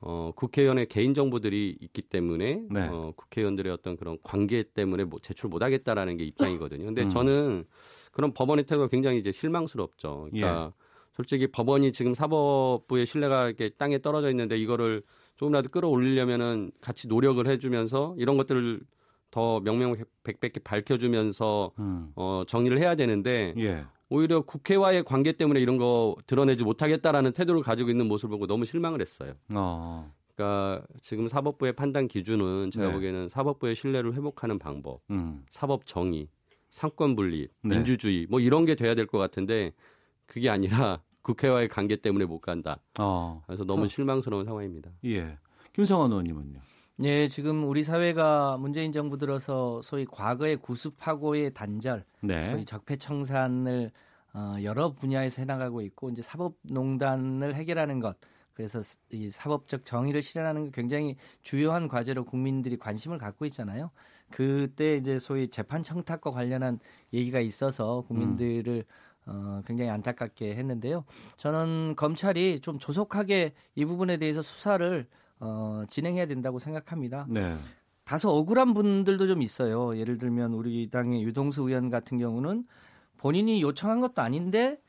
[SPEAKER 12] 어, 국회의원의 개인 정보들이 있기 때문에 네. 어, 국회의원들의 어떤 그런 관계 때문에 뭐 제출 못 하겠다라는 게 입장이거든요. 근데 음. 저는 그런 법원의 태도가 굉장히 이제 실망스럽죠. 그러니까 예. 솔직히 법원이 지금 사법부의 신뢰가 이렇게 땅에 떨어져 있는데 이거를 조금이라도 끌어올리려면은 같이 노력을 해주면서 이런 것들을 더 명명백백히 밝혀주면서 음. 어, 정리를 해야 되는데 예. 오히려 국회와의 관계 때문에 이런 거 드러내지 못하겠다라는 태도를 가지고 있는 모습을 보고 너무 실망을 했어요. 어. 그러니까 지금 사법부의 판단 기준은 제가 네. 보기에는 사법부의 신뢰를 회복하는 방법, 음. 사법 정의, 상권 분리, 네. 민주주의 뭐 이런 게 돼야 될 것 같은데 그게 아니라 국회와의 관계 때문에 못 간다. 어. 그래서 너무 어. 실망스러운 상황입니다.
[SPEAKER 2] 예. 김성환 의원님은요.
[SPEAKER 11] 네, 지금 우리 사회가 문재인 정부 들어서 소위 과거의 구습하고의 단절, 네. 소위 적폐청산을 어, 여러 분야에서 해나가고 있고 이제 사법농단을 해결하는 것, 그래서 이 사법적 정의를 실현하는 게 굉장히 주요한 과제로 국민들이 관심을 갖고 있잖아요. 그때 이제 소위 재판 청탁과 관련한 얘기가 있어서 국민들을 음. 어, 굉장히 안타깝게 했는데요. 저는 검찰이 좀 조속하게 이 부분에 대해서 수사를 어, 진행해야 된다고 생각합니다. 네. 다소 억울한 분들도 좀 있어요. 예를 들면 우리 당의 유동수 의원 같은 경우는 본인이 요청한 것도 아닌데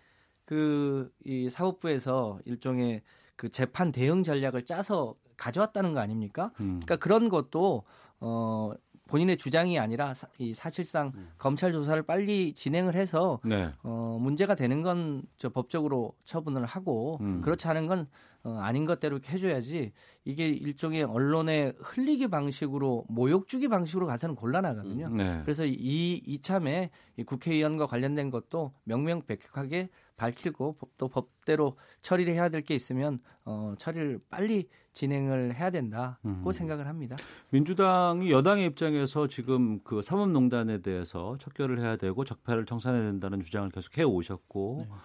[SPEAKER 11] 그 이 사법부에서 일종의 그 재판 대응 전략을 짜서 가져왔다는 거 아닙니까? 음. 그러니까 그런 것도 어 본인의 주장이 아니라 사, 이 사실상 음. 검찰 조사를 빨리 진행을 해서 네. 어 문제가 되는 건 저 법적으로 처분을 하고 음. 그렇지 않은 건 어, 아닌 것대로 해줘야지 이게 일종의 언론의 흘리기 방식으로 모욕 주기 방식으로 가서는 곤란하거든요. 음, 네. 그래서 이 이참에 이 국회의원과 관련된 것도 명명백백하게 밝히고 또 법대로 처리를 해야 될 게 있으면 어, 처리를 빨리 진행을 해야 된다고 음. 생각을 합니다.
[SPEAKER 2] 민주당이 여당의 입장에서 지금 그 사법농단에 대해서 척결을 해야 되고 적폐를 청산해야 된다는 주장을 계속 해 오셨고 네.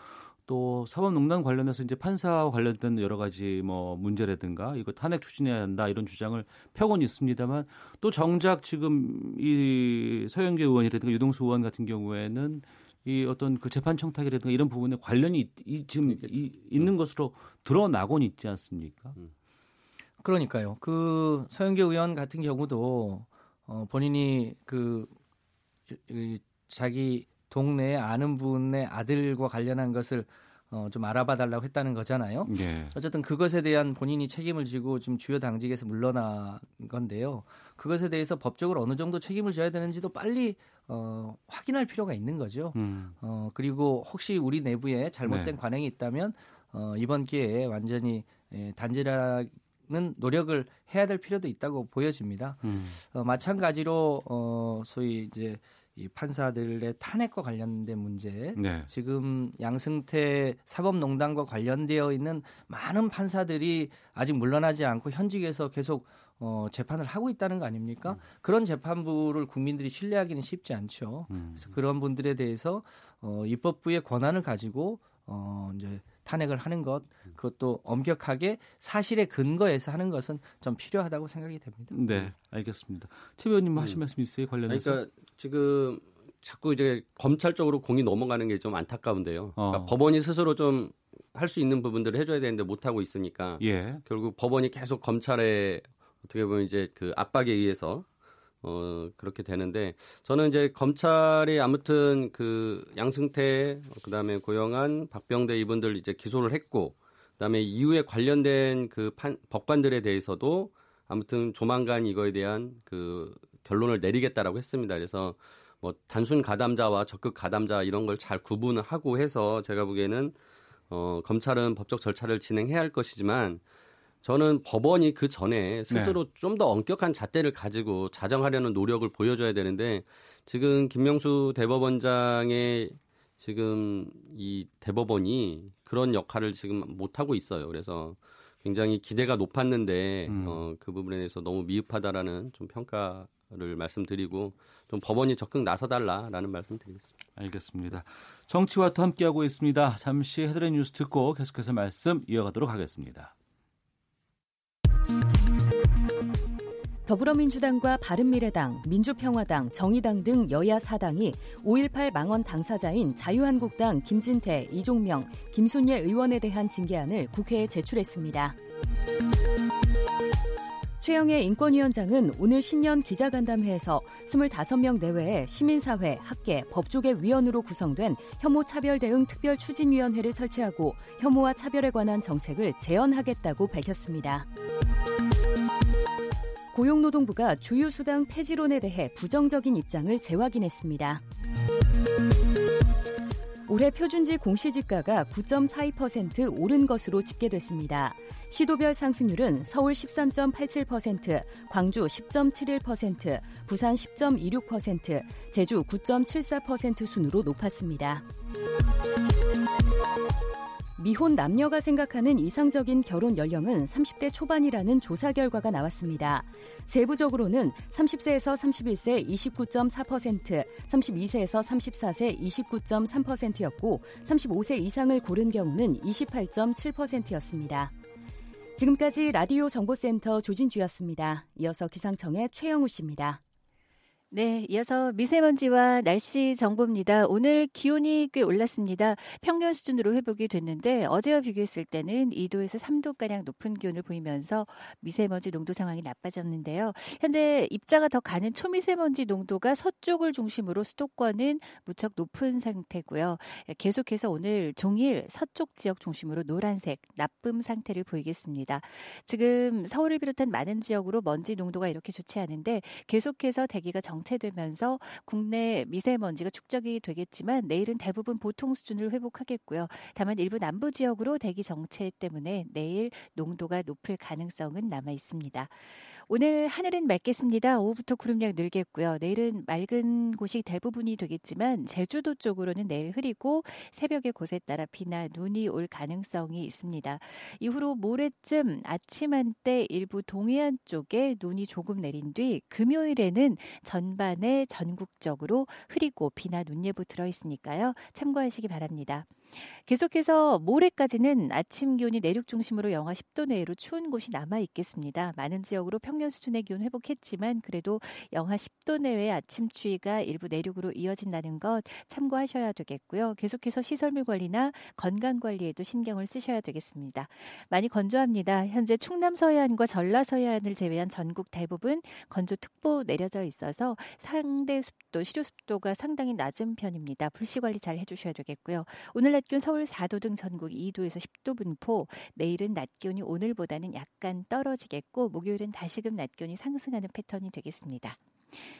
[SPEAKER 2] 또 사법농단 관련해서 이제 판사와 관련된 여러 가지 뭐 문제라든가 이거 탄핵 추진해야 한다 이런 주장을 펴곤 있습니다만 또 정작 지금 이 서영계 의원이라든가 유동수 의원 같은 경우에는 이 어떤 그 재판 청탁이라든가 이런 부분에 관련이 이, 지금 이, 있는 것으로 드러나곤 있지 않습니까? 음.
[SPEAKER 11] 그러니까요. 그 서영계 의원 같은 경우도 어 본인이 그 이, 자기 동네에 아는 분의 아들과 관련한 것을 어, 좀 알아봐 달라고 했다는 거잖아요. 네. 어쨌든 그것에 대한 본인이 책임을 지고 지금 주요 당직에서 물러난 건데요. 그것에 대해서 법적으로 어느 정도 책임을 져야 되는지도 빨리 어, 확인할 필요가 있는 거죠. 음. 어, 그리고 혹시 우리 내부에 잘못된 네. 관행이 있다면 어, 이번 기회에 완전히 예, 단지라는 노력을 해야 될 필요도 있다고 보여집니다. 음. 어, 마찬가지로 어, 소위 이제 이 판사들의 탄핵과 관련된 문제, 네. 지금 양승태 사법농단과 관련되어 있는 많은 판사들이 아직 물러나지 않고 현직에서 계속 어, 재판을 하고 있다는 거 아닙니까? 음. 그런 재판부를 국민들이 신뢰하기는 쉽지 않죠. 음. 그래서 그런 분들에 대해서 어, 입법부의 권한을 가지고 어, 이제 탄핵을 하는 것 그것도 엄격하게 사실에 근거해서 하는 것은 좀 필요하다고 생각이 됩니다.
[SPEAKER 2] 네, 알겠습니다. 최 의원님 하실 음. 말씀 있어요 관련해서?
[SPEAKER 12] 그러니까 지금 자꾸 이제 검찰 쪽으로 공이 넘어가는 게 좀 안타까운데요. 어. 그러니까 법원이 스스로 좀 할 수 있는 부분들을 해줘야 되는데 못 하고 있으니까 예. 결국 법원이 계속 검찰에 어떻게 보면 이제 그 압박에 의해서 어, 그렇게 되는데 저는 이제 검찰이 아무튼 그 양승태 그다음에 고영한 박병대 이분들 이제 기소를 했고 그다음에 이후에 관련된 그 판, 법관들에 대해서도 아무튼 조만간 이거에 대한 그 결론을 내리겠다라고 했습니다. 그래서 뭐 단순 가담자와 적극 가담자 이런 걸 잘 구분을 하고 해서 제가 보기에는 어 검찰은 법적 절차를 진행해야 할 것이지만 저는 법원이 그 전에 스스로 네. 좀더 엄격한 잣대를 가지고 자정하려는 노력을 보여줘야 되는데 지금 김명수 대법원장의 지금 이 대법원이 그런 역할을 지금 못 하고 있어요. 그래서 굉장히 기대가 높았는데 음. 어, 그 부분에 대해서 너무 미흡하다라는 좀 평가를 말씀드리고 좀 법원이 적극 나서달라라는 말씀드리겠습니다.
[SPEAKER 2] 알겠습니다. 정치와도 함께하고 있습니다. 잠시 헤드라인 뉴스 듣고 계속해서 말씀 이어가도록 하겠습니다.
[SPEAKER 7] 더불어민주당과 바른미래당, 민주평화당, 정의당 등 여야 사당이 5.18 망언 당사자인 자유한국당 김진태, 이종명, 김순예 의원에 대한 징계안을 국회에 제출했습니다. 최영애 인권위원장은 오늘 신년 기자간담회에서 25명 내외의 시민사회, 학계, 법조계 위원으로 구성된 혐오차별대응 특별추진위원회를 설치하고 혐오와 차별에 관한 정책을 제언하겠다고 밝혔습니다. 고용노동부가 주유수당 폐지론에 대해 부정적인 입장을 재확인했습니다. 올해 표준지 공시지가가 9.42% 오른 것으로 집계됐습니다. 시도별 상승률은 서울 13.87%, 광주 10.71%, 부산 10.26%, 제주 9.74% 순으로 높았습니다. 미혼 남녀가 생각하는 이상적인 결혼 연령은 30대 초반이라는 조사 결과가 나왔습니다. 세부적으로는 30세에서 31세 29.4%, 32세에서 34세 29.3%였고 35세 이상을 고른 경우는 28.7%였습니다. 지금까지 라디오 정보센터 조진주였습니다. 이어서 기상청의 최영우 씨입니다.
[SPEAKER 13] 네, 이어서 미세먼지와 날씨 정보입니다. 오늘 기온이 꽤 올랐습니다. 평년 수준으로 회복이 됐는데 어제와 비교했을 때는 2도에서 3도가량 높은 기온을 보이면서 미세먼지 농도 상황이 나빠졌는데요. 현재 입자가 더 가는 초미세먼지 농도가 서쪽을 중심으로 수도권은 무척 높은 상태고요. 계속해서 오늘 종일 서쪽 지역 중심으로 노란색, 나쁨 상태를 보이겠습니다. 지금 서울을 비롯한 많은 지역으로 먼지 농도가 이렇게 좋지 않은데 계속해서 대기가 정 정체되면서 국내 미세먼지가 축적이 되겠지만 내일은 대부분 보통 수준을 회복하겠고요. 다만 일부 남부 지역으로 대기 정체 때문에 내일 농도가 높을 가능성은 남아 있습니다. 오늘 하늘은 맑겠습니다. 오후부터 구름량 늘겠고요. 내일은 맑은 곳이 대부분이 되겠지만 제주도 쪽으로는 내일 흐리고 새벽에 곳에 따라 비나 눈이 올 가능성이 있습니다. 이후로 모레쯤 아침 한때 일부 동해안 쪽에 눈이 조금 내린 뒤 금요일에는 전반에 전국적으로 흐리고 비나 눈 예보 들어 있으니까요. 참고하시기 바랍니다. 계속해서 모레까지는 아침 기온이 내륙 중심으로 영하 10도 내외로 추운 곳이 남아 있겠습니다. 많은 지역으로 평년 수준의 기온 회복했지만 그래도 영하 10도 내외의 아침 추위가 일부 내륙으로 이어진다는 것 참고하셔야 되겠고요. 계속해서 시설물 관리나 건강 관리에도 신경을 쓰셔야 되겠습니다. 많이 건조합니다. 현재 충남 서해안과 전라 서해안을 제외한 전국 대부분 건조특보 내려져 있어서 상대 습도, 시료 습도가 상당히 낮은 편입니다. 불씨 관리 잘 해주셔야 되겠고요. 오늘 낮 기온 서울 4도 등 전국 2도에서 10도 분포. 내일은 낮 기온이 오늘보다는 약간 떨어지겠고 목요일은 다시금 낮 기온이 상승하는 패턴이 되겠습니다.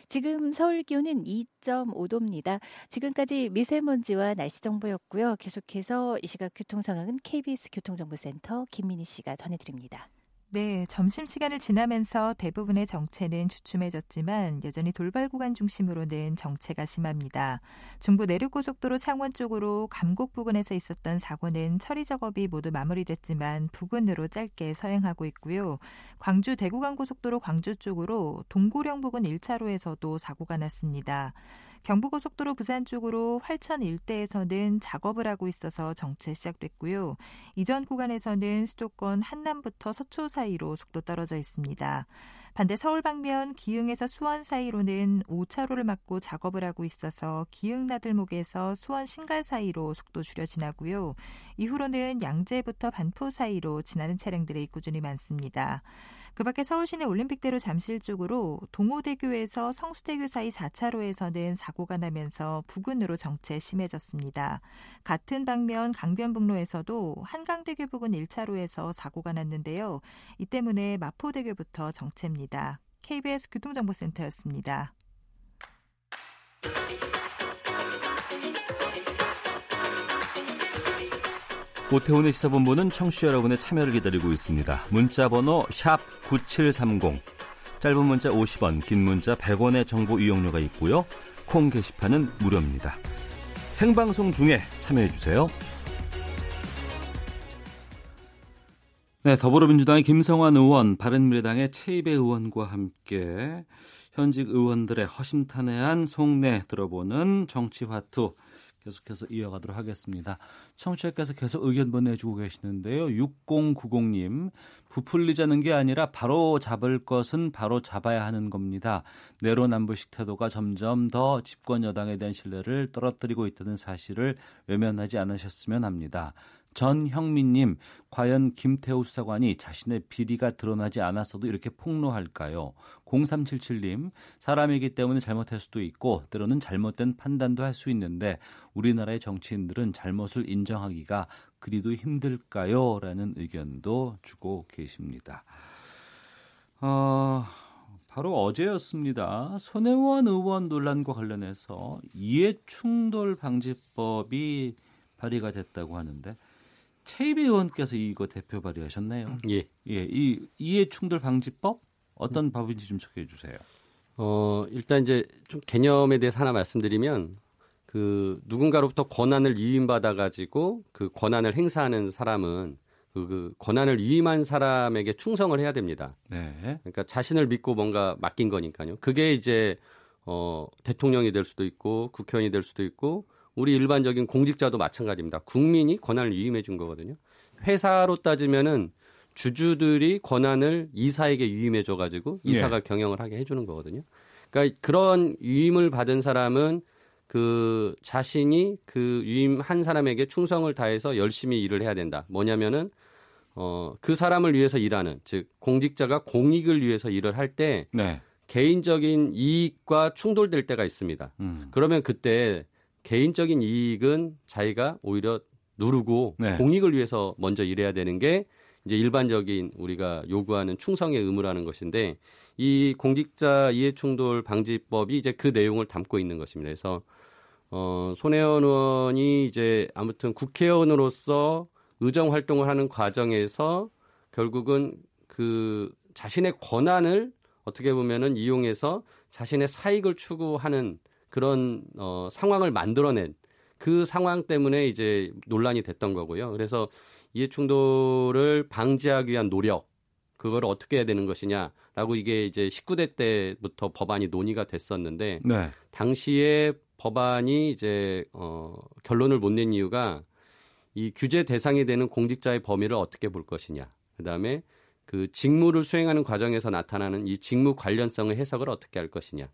[SPEAKER 13] 지금 서울 기온은 2.5도입니다. 지금까지 미세먼지와 날씨 정보였고요. 계속해서 이 시각 교통 상황은 KBS 교통정보센터 김민희 씨가 전해드립니다.
[SPEAKER 4] 네, 점심시간을 지나면서 대부분의 정체는 주춤해졌지만 여전히 돌발 구간 중심으로는 정체가 심합니다. 중부 내륙고속도로 창원 쪽으로 감곡 부근에서 있었던 사고는 처리 작업이 모두 마무리됐지만 부근으로 짧게 서행하고 있고요. 광주 대구간 고속도로 광주 쪽으로 동고령 부근 1차로에서도 사고가 났습니다. 경부고속도로 부산 쪽으로 활천 일대에서는 작업을 하고 있어서 정체 시작됐고요. 이전 구간에서는 수도권 한남부터 서초 사이로 속도 떨어져 있습니다. 반대 서울 방면 기흥에서 수원 사이로는 5차로를 막고 작업을 하고 있어서 기흥 나들목에서 수원 신갈 사이로 속도 줄여 지나고요. 이후로는 양재부터 반포 사이로 지나는 차량들의 꾸준히 많습니다. 그 밖에 서울시내 올림픽대로 잠실 쪽으로 동호대교에서 성수대교 사이 4차로에서는 사고가 나면서 부근으로 정체 심해졌습니다. 같은 방면 강변북로에서도 한강대교 부근 1차로에서 사고가 났는데요. 이 때문에 마포대교부터 정체입니다. KBS 교통정보센터였습니다.
[SPEAKER 2] 오태훈의 시사본부는 청취자 여러분의 참여를 기다리고 있습니다. 문자 번호 9730. 짧은 문자 50원, 긴 문자 100원의 정보 이용료가 있고요. 콩 게시판은 무료입니다. 생방송 중에 참여해 주세요. 네, 더불어민주당의 김성환 의원, 바른미래당의 최이배 의원과 함께 현직 의원들의 허심탄회한 속내 들어보는 정치화투 계속해서 이어가도록 하겠습니다. 청취자께서 계속 의견 보내주고 계시는데요. 6090님, 부풀리자는 게 아니라 바로 잡을 것은 바로 잡아야 하는 겁니다. 내로남불식 태도가 점점 더 집권 여당에 대한 신뢰를 떨어뜨리고 있다는 사실을 외면하지 않으셨으면 합니다. 전형민님, 과연 김태우 수사관이 자신의 비리가 드러나지 않았어도 이렇게 폭로할까요? 0377님, 사람이기 때문에 잘못할 수도 있고, 때로는 잘못된 판단도 할 수 있는데, 우리나라의 정치인들은 잘못을 인정하기가 그리도 힘들까요? 라는 의견도 주고 계십니다. 어, 바로 어제였습니다. 손혜원 의원 논란과 관련해서 이해충돌 방지법이 발의가 됐다고 하는데 최이배 의원께서 이거 대표 발의하셨나요?
[SPEAKER 12] 예.
[SPEAKER 2] 예. 이 이해 충돌 방지법 어떤 법인지 좀 소개해 주세요.
[SPEAKER 12] 어, 일단 이제 좀 개념에 대해서 하나 말씀드리면 그 누군가로부터 권한을 위임받아 가지고 그 권한을 행사하는 사람은 그, 그 권한을 위임한 사람에게 충성을 해야 됩니다.
[SPEAKER 2] 네.
[SPEAKER 12] 그러니까 자신을 믿고 뭔가 맡긴 거니까요. 그게 이제 어 대통령이 될 수도 있고 국회의원이 될 수도 있고 우리 일반적인 공직자도 마찬가지입니다. 국민이 권한을 위임해 준 거거든요. 회사로 따지면은 주주들이 권한을 이사에게 위임해 줘 가지고 이사가 예. 경영을 하게 해 주는 거거든요. 그러니까 그런 위임을 받은 사람은 그 자신이 그 위임한 사람에게 충성을 다해서 열심히 일을 해야 된다. 뭐냐면은 어, 그 사람을 위해서 일하는, 즉, 공직자가 공익을 위해서 일을 할때 네. 개인적인 이익과 충돌될 때가 있습니다. 음. 그러면 그때 개인적인 이익은 자기가 오히려 누르고 네. 공익을 위해서 먼저 일해야 되는 게 이제 일반적인 우리가 요구하는 충성의 의무라는 것인데 이 공직자 이해충돌 방지법이 이제 그 내용을 담고 있는 것입니다. 그래서 어 손혜원 의원이 이제 아무튼 국회의원으로서 의정 활동을 하는 과정에서 결국은 그 자신의 권한을 어떻게 보면은 이용해서 자신의 사익을 추구하는 그런 어, 상황을 만들어낸 그 상황 때문에 이제 논란이 됐던 거고요. 그래서 이해 충돌을 방지하기 위한 노력 그걸 어떻게 해야 되는 것이냐라고 이게 이제 19대 때부터 법안이 논의가 됐었는데 네. 당시에 법안이 이제 어 결론을 못 낸 이유가 이 규제 대상이 되는 공직자의 범위를 어떻게 볼 것이냐. 그다음에 그 직무를 수행하는 과정에서 나타나는 이 직무 관련성의 해석을 어떻게 할 것이냐.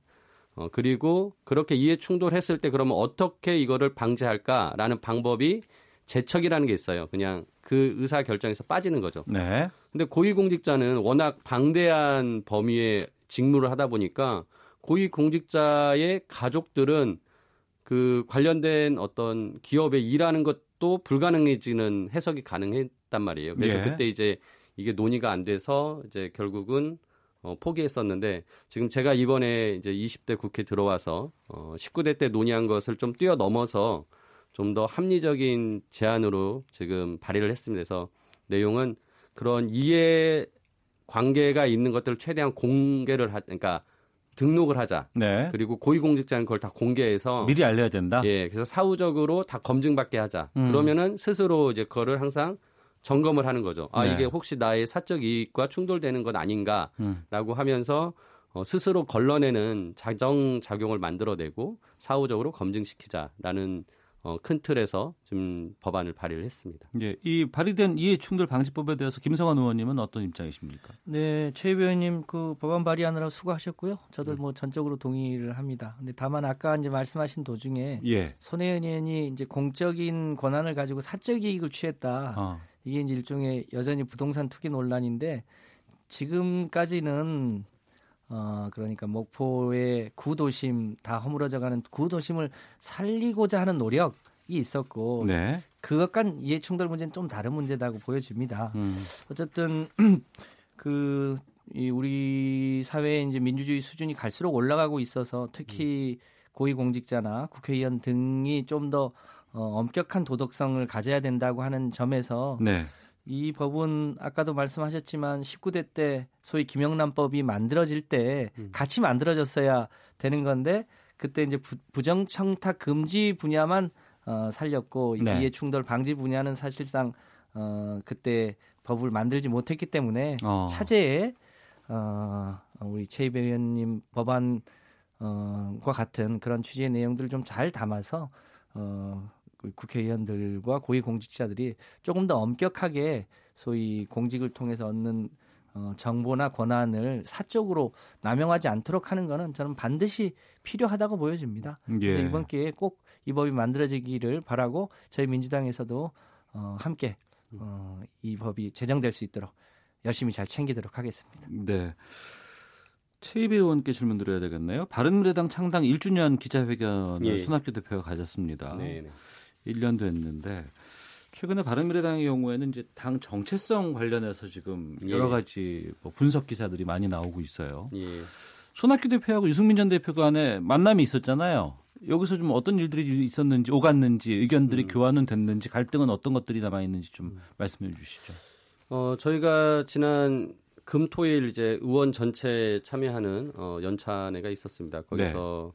[SPEAKER 12] 어, 그리고 그렇게 이해 충돌했을 때 그러면 어떻게 이거를 방지할까라는 방법이 재척이라는 게 있어요. 그냥 그 의사 결정에서 빠지는 거죠.
[SPEAKER 2] 네.
[SPEAKER 12] 근데 고위공직자는 워낙 방대한 범위의 직무를 하다 보니까 고위공직자의 가족들은 그 관련된 어떤 기업에 일하는 것도 불가능해지는 해석이 가능했단 말이에요. 그래서 예. 그때 이제 이게 논의가 안 돼서 이제 결국은 어, 포기했었는데 지금 제가 이번에 이제 20대 국회 들어와서 어, 19대 때 논의한 것을 좀 뛰어넘어서 좀 더 합리적인 제안으로 지금 발의를 했습니다. 그래서 내용은 그런 이해 관계가 있는 것들을 최대한 공개를 하, 그러니까 등록을 하자. 네. 그리고 고위공직자는 그걸 다 공개해서
[SPEAKER 2] 미리 알려야 된다.
[SPEAKER 12] 예, 그래서 사후적으로 다 검증받게 하자. 음. 그러면은 스스로 이제 그거를 항상 점검을 하는 거죠. 아 네. 이게 혹시 나의 사적 이익과 충돌되는 것 아닌가라고 음. 하면서 어, 스스로 걸러내는 자정 작용을 만들어내고 사후적으로 검증시키자라는 어, 큰 틀에서 지금 법안을 발의를 했습니다.
[SPEAKER 2] 예, 이 발의된 이해충돌 방지법에 대해서 김성환 의원님은 어떤 입장이십니까?
[SPEAKER 11] 네, 최 의원님 그 법안 발의하느라 수고하셨고요. 저도 네. 뭐 전적으로 동의를 합니다. 근데 다만 아까 이제 말씀하신 도중에 예. 손혜원 의원이 이제 공적인 권한을 가지고 사적 이익을 취했다. 어. 이게 이제 일종의 여전히 부동산 투기 논란인데 지금까지는 어, 그러니까 목포의 구도심 다 허물어져가는 구도심을 살리고자 하는 노력이 있었고 네. 그것과 이해 충돌 문제는 좀 다른 문제다고 보여집니다. 음. 어쨌든 그이 우리 사회의 이제 민주주의 수준이 갈수록 올라가고 있어서 특히 고위공직자나 국회의원 등이 좀더 어, 엄격한 도덕성을 가져야 된다고 하는 점에서 네. 이 법은 아까도 말씀하셨지만 19대 때 소위 김영란법이 만들어질 때 음. 같이 만들어졌어야 되는 건데 그때 이제 부, 정 청탁 금지 분야만 어, 살렸고 네. 이해 충돌 방지 분야는 사실상 어, 그때 법을 만들지 못했기 때문에 어. 차제에 어, 우리 최이배 의원님 법안과 같은 그런 취지의 내용들을 좀 잘 담아서 어, 그 국회의원들과 고위공직자들이 조금 더 엄격하게 소위 공직을 통해서 얻는 어, 정보나 권한을 사적으로 남용하지 않도록 하는 것은 저는 반드시 필요하다고 보여집니다. 예. 그래서 이번 기회에 꼭 이 법이 만들어지기를 바라고 저희 민주당에서도 어, 함께 어, 이 법이 제정될 수 있도록 열심히 잘 챙기도록 하겠습니다.
[SPEAKER 2] 네. 최이배 의원께 질문 드려야 되겠네요. 바른미래당 창당 1주년 기자회견을 예. 손학규 대표가 가졌습니다. 네, 네. 1년 됐는데 최근에 바른미래당의 경우에는 이제 당 정체성 관련해서 지금 예. 여러 가지 뭐 분석 기사들이 많이 나오고 있어요. 예. 손학규 대표하고 유승민 전 대표 간에 만남이 있었잖아요. 여기서 좀 어떤 일들이 있었는지 오갔는지 의견들이 음. 교환은 됐는지 갈등은 어떤 것들이 남아 있는지 좀 음. 말씀해 주시죠.
[SPEAKER 12] 어 저희가 지난 금토일 이제 의원 전체 참여하는 어 연찬회가 있었습니다. 거기서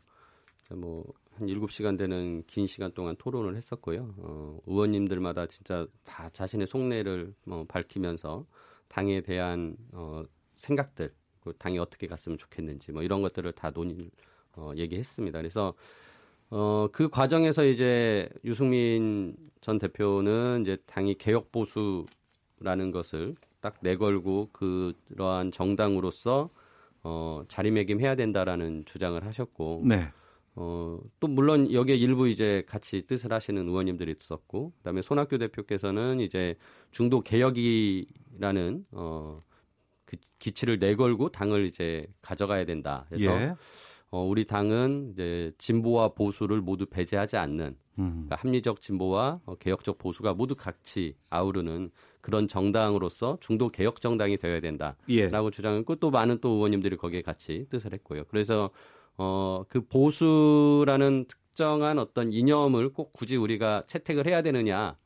[SPEAKER 12] 네. 뭐 한 7시간 되는 긴 시간 동안 토론을 했었고요. 어, 의원님들마다 진짜 다 자신의 속내를 어, 밝히면서 당에 대한 어, 생각들, 그 당이 어떻게 갔으면 좋겠는지 뭐 이런 것들을 다 논의 어, 얘기했습니다. 그래서 어, 그 과정에서 이제 유승민 전 대표는 이제 당이 개혁 보수라는 것을 딱 내걸고 그러한 정당으로서 어, 자리매김해야 된다라는 주장을 하셨고 네. 어, 또 물론 여기에 일부 이제 같이 뜻을 하시는 의원님들이 있었고, 그다음에 손학규 대표께서는 이제 중도 개혁이라는 어, 그 기치를 내걸고 당을 이제 가져가야 된다. 그래서 예. 어, 우리 당은 이제 진보와 보수를 모두 배제하지 않는 음. 그러니까 합리적 진보와 어, 개혁적 보수가 모두 같이 아우르는 그런 정당으로서 중도 개혁 정당이 되어야 된다라고 예. 주장했고 또 많은 또 의원님들이 거기에 같이 뜻을 했고요. 그래서 어, 그 보수라는 특정한 어떤 이념을 꼭 굳이 우리가 채택을 해야 되느냐,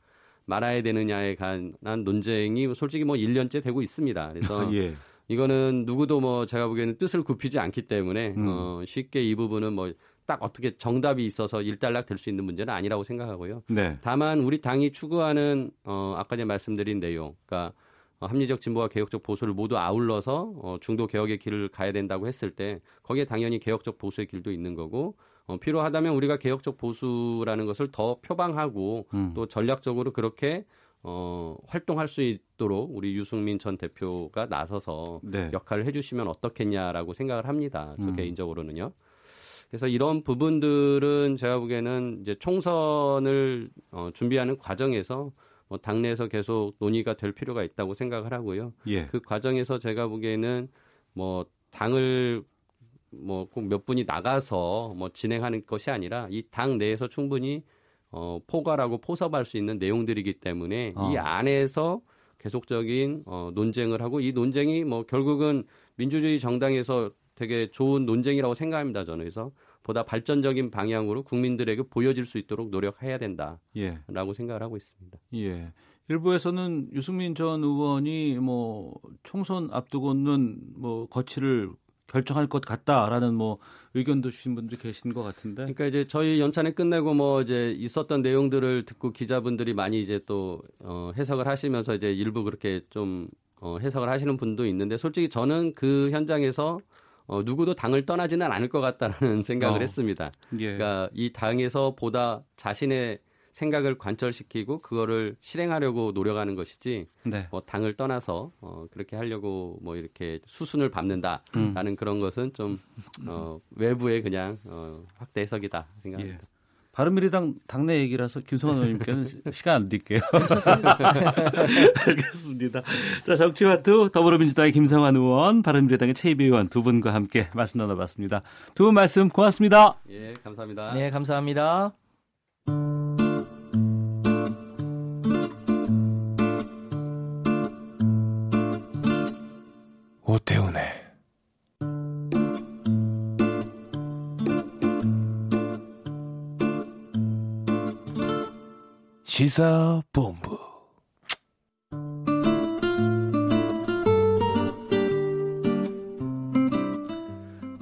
[SPEAKER 12] 말아야 되느냐에 관한 논쟁이 솔직히 뭐 1년째 되고 있습니다. 그래서 예. 이거는 누구도 뭐 제가 보기에는 뜻을 굽히지 않기 때문에 음. 어, 쉽게 이 부분은 뭐 딱 어떻게 정답이 있어서 일단락 될 수 있는 문제는 아니라고 생각하고요. 네. 다만 우리 당이 추구하는 어, 아까 전에 말씀드린 내용, 그러니까 어, 합리적 진보와 개혁적 보수를 모두 아울러서 어, 중도 개혁의 길을 가야 된다고 했을 때 거기에 당연히 개혁적 보수의 길도 있는 거고 어, 필요하다면 우리가 개혁적 보수라는 것을 더 표방하고 음. 또 전략적으로 그렇게 어, 활동할 수 있도록 우리 유승민 전 대표가 나서서 네. 역할을 해주시면 어떻겠냐라고 생각을 합니다. 저 음. 개인적으로는요. 그래서 이런 부분들은 제가 보기에는 이제 총선을 어, 준비하는 과정에서 뭐 당내에서 계속 논의가 될 필요가 있다고 생각을 하고요. 예. 그 과정에서 제가 보기에는 뭐 당을 뭐 꼭 몇 분이 나가서 뭐 진행하는 것이 아니라 이 당 내에서 충분히 어 포괄하고 포섭할 수 있는 내용들이기 때문에 어. 이 안에서 계속적인 어 논쟁을 하고 이 논쟁이 뭐 결국은 민주주의 정당에서 되게 좋은 논쟁이라고 생각합니다. 저는 그래서 보다 발전적인 방향으로 국민들에게 보여질 수 있도록 노력해야 된다라고 예. 생각을 하고 있습니다.
[SPEAKER 2] 예. 일부에서는 유승민 전 의원이 뭐 총선 앞두고는 뭐 거취를 결정할 것 같다라는 뭐 의견도 주신 분들 계신 것 같은데.
[SPEAKER 12] 그러니까 이제 저희 연찬회 끝내고 뭐 이제 있었던 내용들을 듣고 기자분들이 많이 이제 또 어, 해석을 하시면서 이제 일부 그렇게 좀 어, 해석을 하시는 분도 있는데 솔직히 저는 그 현장에서 어, 누구도 당을 떠나지는 않을 것 같다라는 생각을 어. 했습니다. 예. 그러니까 이 당에서 보다 자신의 생각을 관철시키고 그거를 실행하려고 노력하는 것이지 네. 뭐 당을 떠나서 어, 그렇게 하려고 뭐 이렇게 수순을 밟는다라는 음. 그런 것은 좀 어, 외부의 그냥 어, 확대 해석이다 생각합니다. 예.
[SPEAKER 2] 바른미래당 당내 얘기라서 김성환 의원님께는 시간 안 드릴게요. 알겠습니다. 자, 정치와투 더불어민주당의 김성환 의원, 바른미래당의 최이배 의원 두 분과 함께 말씀 나눠봤습니다. 두 분 말씀 고맙습니다.
[SPEAKER 12] 예, 감사합니다.
[SPEAKER 11] 네, 감사합니다.
[SPEAKER 14] 오태훈의 시사본부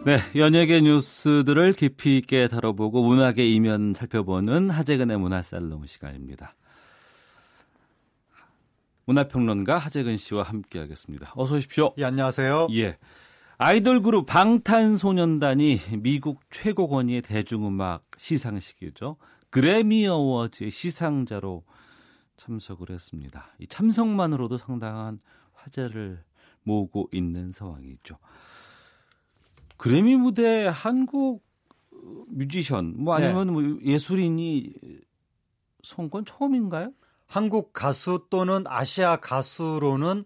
[SPEAKER 2] 네, 연예계 뉴스들을 깊이 있게 다뤄보고 문학의 이면 살펴보는 하재근의 문화살롱 시간입니다. 문화평론가 하재근 씨와 함께하겠습니다. 어서 오십시오.
[SPEAKER 15] 예, 안녕하세요.
[SPEAKER 2] 예. 아이돌 그룹 방탄소년단이 미국 최고 권위의 대중음악 시상식이죠. 그래미 어워즈의 시상자로 참석을 했습니다. 이 참석만으로도 상당한 화제를 모으고 있는 상황이죠. 그래미 무대 한국 뮤지션 뭐 아니면 네. 뭐 예술인이 선건 처음인가요?
[SPEAKER 15] 한국 가수 또는 아시아 가수로는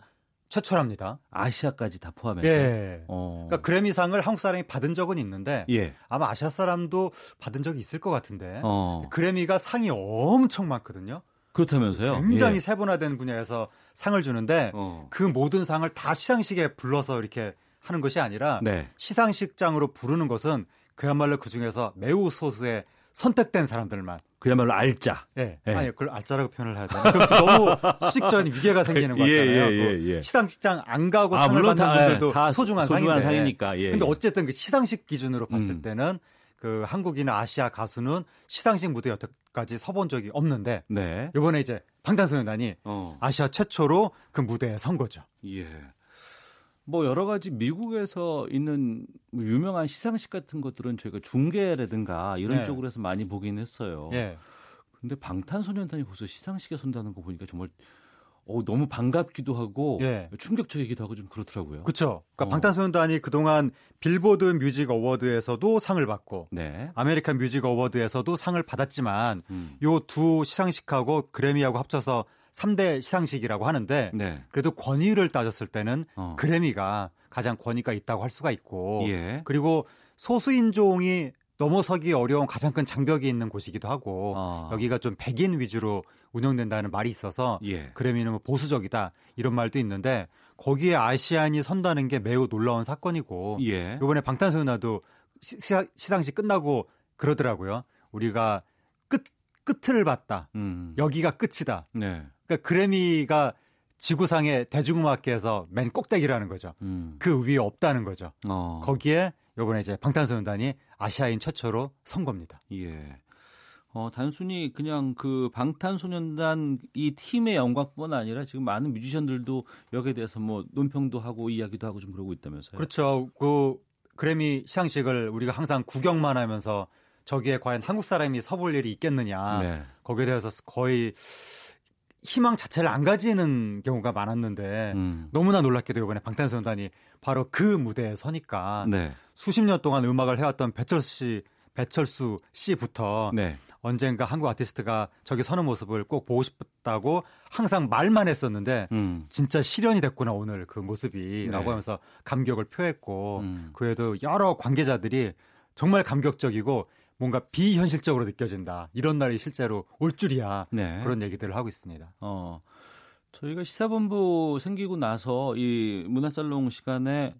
[SPEAKER 15] 최초랍니다.
[SPEAKER 2] 아시아까지 다 포함해서.
[SPEAKER 15] 예. 어. 그러니까 그래미상을 한국 사람이 받은 적은 있는데 예. 아마 아시아 사람도 받은 적이 있을 것 같은데 어. 그래미가 상이 엄청 많거든요.
[SPEAKER 2] 그렇다면서요?
[SPEAKER 15] 굉장히 예. 세분화된 분야에서 상을 주는데 어. 그 모든 상을 다 시상식에 불러서 이렇게 하는 것이 아니라 네. 시상식장으로 부르는 것은 그야말로 그 중에서 매우 소수의 선택된 사람들만
[SPEAKER 2] 그야말로 알짜.
[SPEAKER 15] 예. 예. 아니, 그걸 알짜라고 표현을 해야 되나? 그럼 너무 수식적인 위계가 생기는 거 예, 같잖아요. 예, 예, 예, 시상식장 안 가고 아, 상을 받는 다, 분들도 다 소중한, 소중한 상이니까. 예, 근데 어쨌든 그 시상식 기준으로 봤을 음. 때는 그 한국이나 아시아 가수는 시상식 무대 여태까지 서본 적이 없는데 네. 이번에 이제 방탄소년단이 어. 아시아 최초로 그 무대에 선 거죠.
[SPEAKER 2] 예. 뭐 여러 가지 미국에서 있는 뭐 유명한 시상식 같은 것들은 저희가 중계라든가 이런 네. 쪽으로 해서 많이 보긴 했어요. 네. 근데 방탄소년단이 벌써 시상식에 선다는 거 보니까 정말 어, 너무 반갑기도 하고 예. 충격적이기도 하고 좀 그렇더라고요.
[SPEAKER 15] 그렇죠. 그러니까 어. 방탄소년단이 그동안 Billboard Music Award에서도 상을 받고 네. American Music Award에서도 상을 받았지만 음. 요 두 시상식하고 그래미하고 합쳐서 3대 시상식이라고 하는데 네. 그래도 권위를 따졌을 때는 어. 그래미가 가장 권위가 있다고 할 수가 있고 예. 그리고 소수인종이 넘어서기 어려운 가장 큰 장벽이 있는 곳이기도 하고 어. 여기가 좀 백인 위주로 운영된다는 말이 있어서 예. 그래미는 뭐 보수적이다 이런 말도 있는데 거기에 아시안이 선다는 게 매우 놀라운 사건이고 예. 이번에 방탄소년단도 시, 시상식 끝나고 그러더라고요. 우리가 끝 끝을 봤다. 음. 여기가 끝이다. 네. 그러니까 그래미가 지구상의 대중음악계에서 맨 꼭대기라는 거죠. 음. 그 위에 없다는 거죠. 어. 거기에 요번에 이제 방탄소년단이 아시아인 최초로 선 겁니다.
[SPEAKER 2] 예. 어, 단순히 그냥 그 방탄소년단 이 팀의 영광뿐 아니라 지금 많은 뮤지션들도 여기에 대해서 뭐 논평도 하고 이야기도 하고 좀 그러고 있다면서요.
[SPEAKER 15] 그렇죠. 그 그래미 시상식을 우리가 항상 구경만 하면서 저기에 과연 한국 사람이 서볼 일이 있겠느냐. 네. 거기에 대해서 거의 희망 자체를 안 가지는 경우가 많았는데 음. 너무나 놀랍게도 이번에 방탄소년단이 바로 그 무대에 서니까 네. 수십 년 동안 음악을 해왔던 배철수 씨, 배철수 씨부터 네. 언젠가 한국 아티스트가 저기 서는 모습을 꼭 보고 싶다고 항상 말만 했었는데 음. 진짜 실현이 됐구나 오늘 그 모습이라고 네. 하면서 감격을 표했고 음. 그 외에도 여러 관계자들이 정말 감격적이고 뭔가 비현실적으로 느껴진다. 이런 날이 실제로 올 줄이야. 네. 그런 얘기들을 하고 있습니다. 어.
[SPEAKER 2] 저희가 시사본부 생기고 나서 이 문화살롱 시간에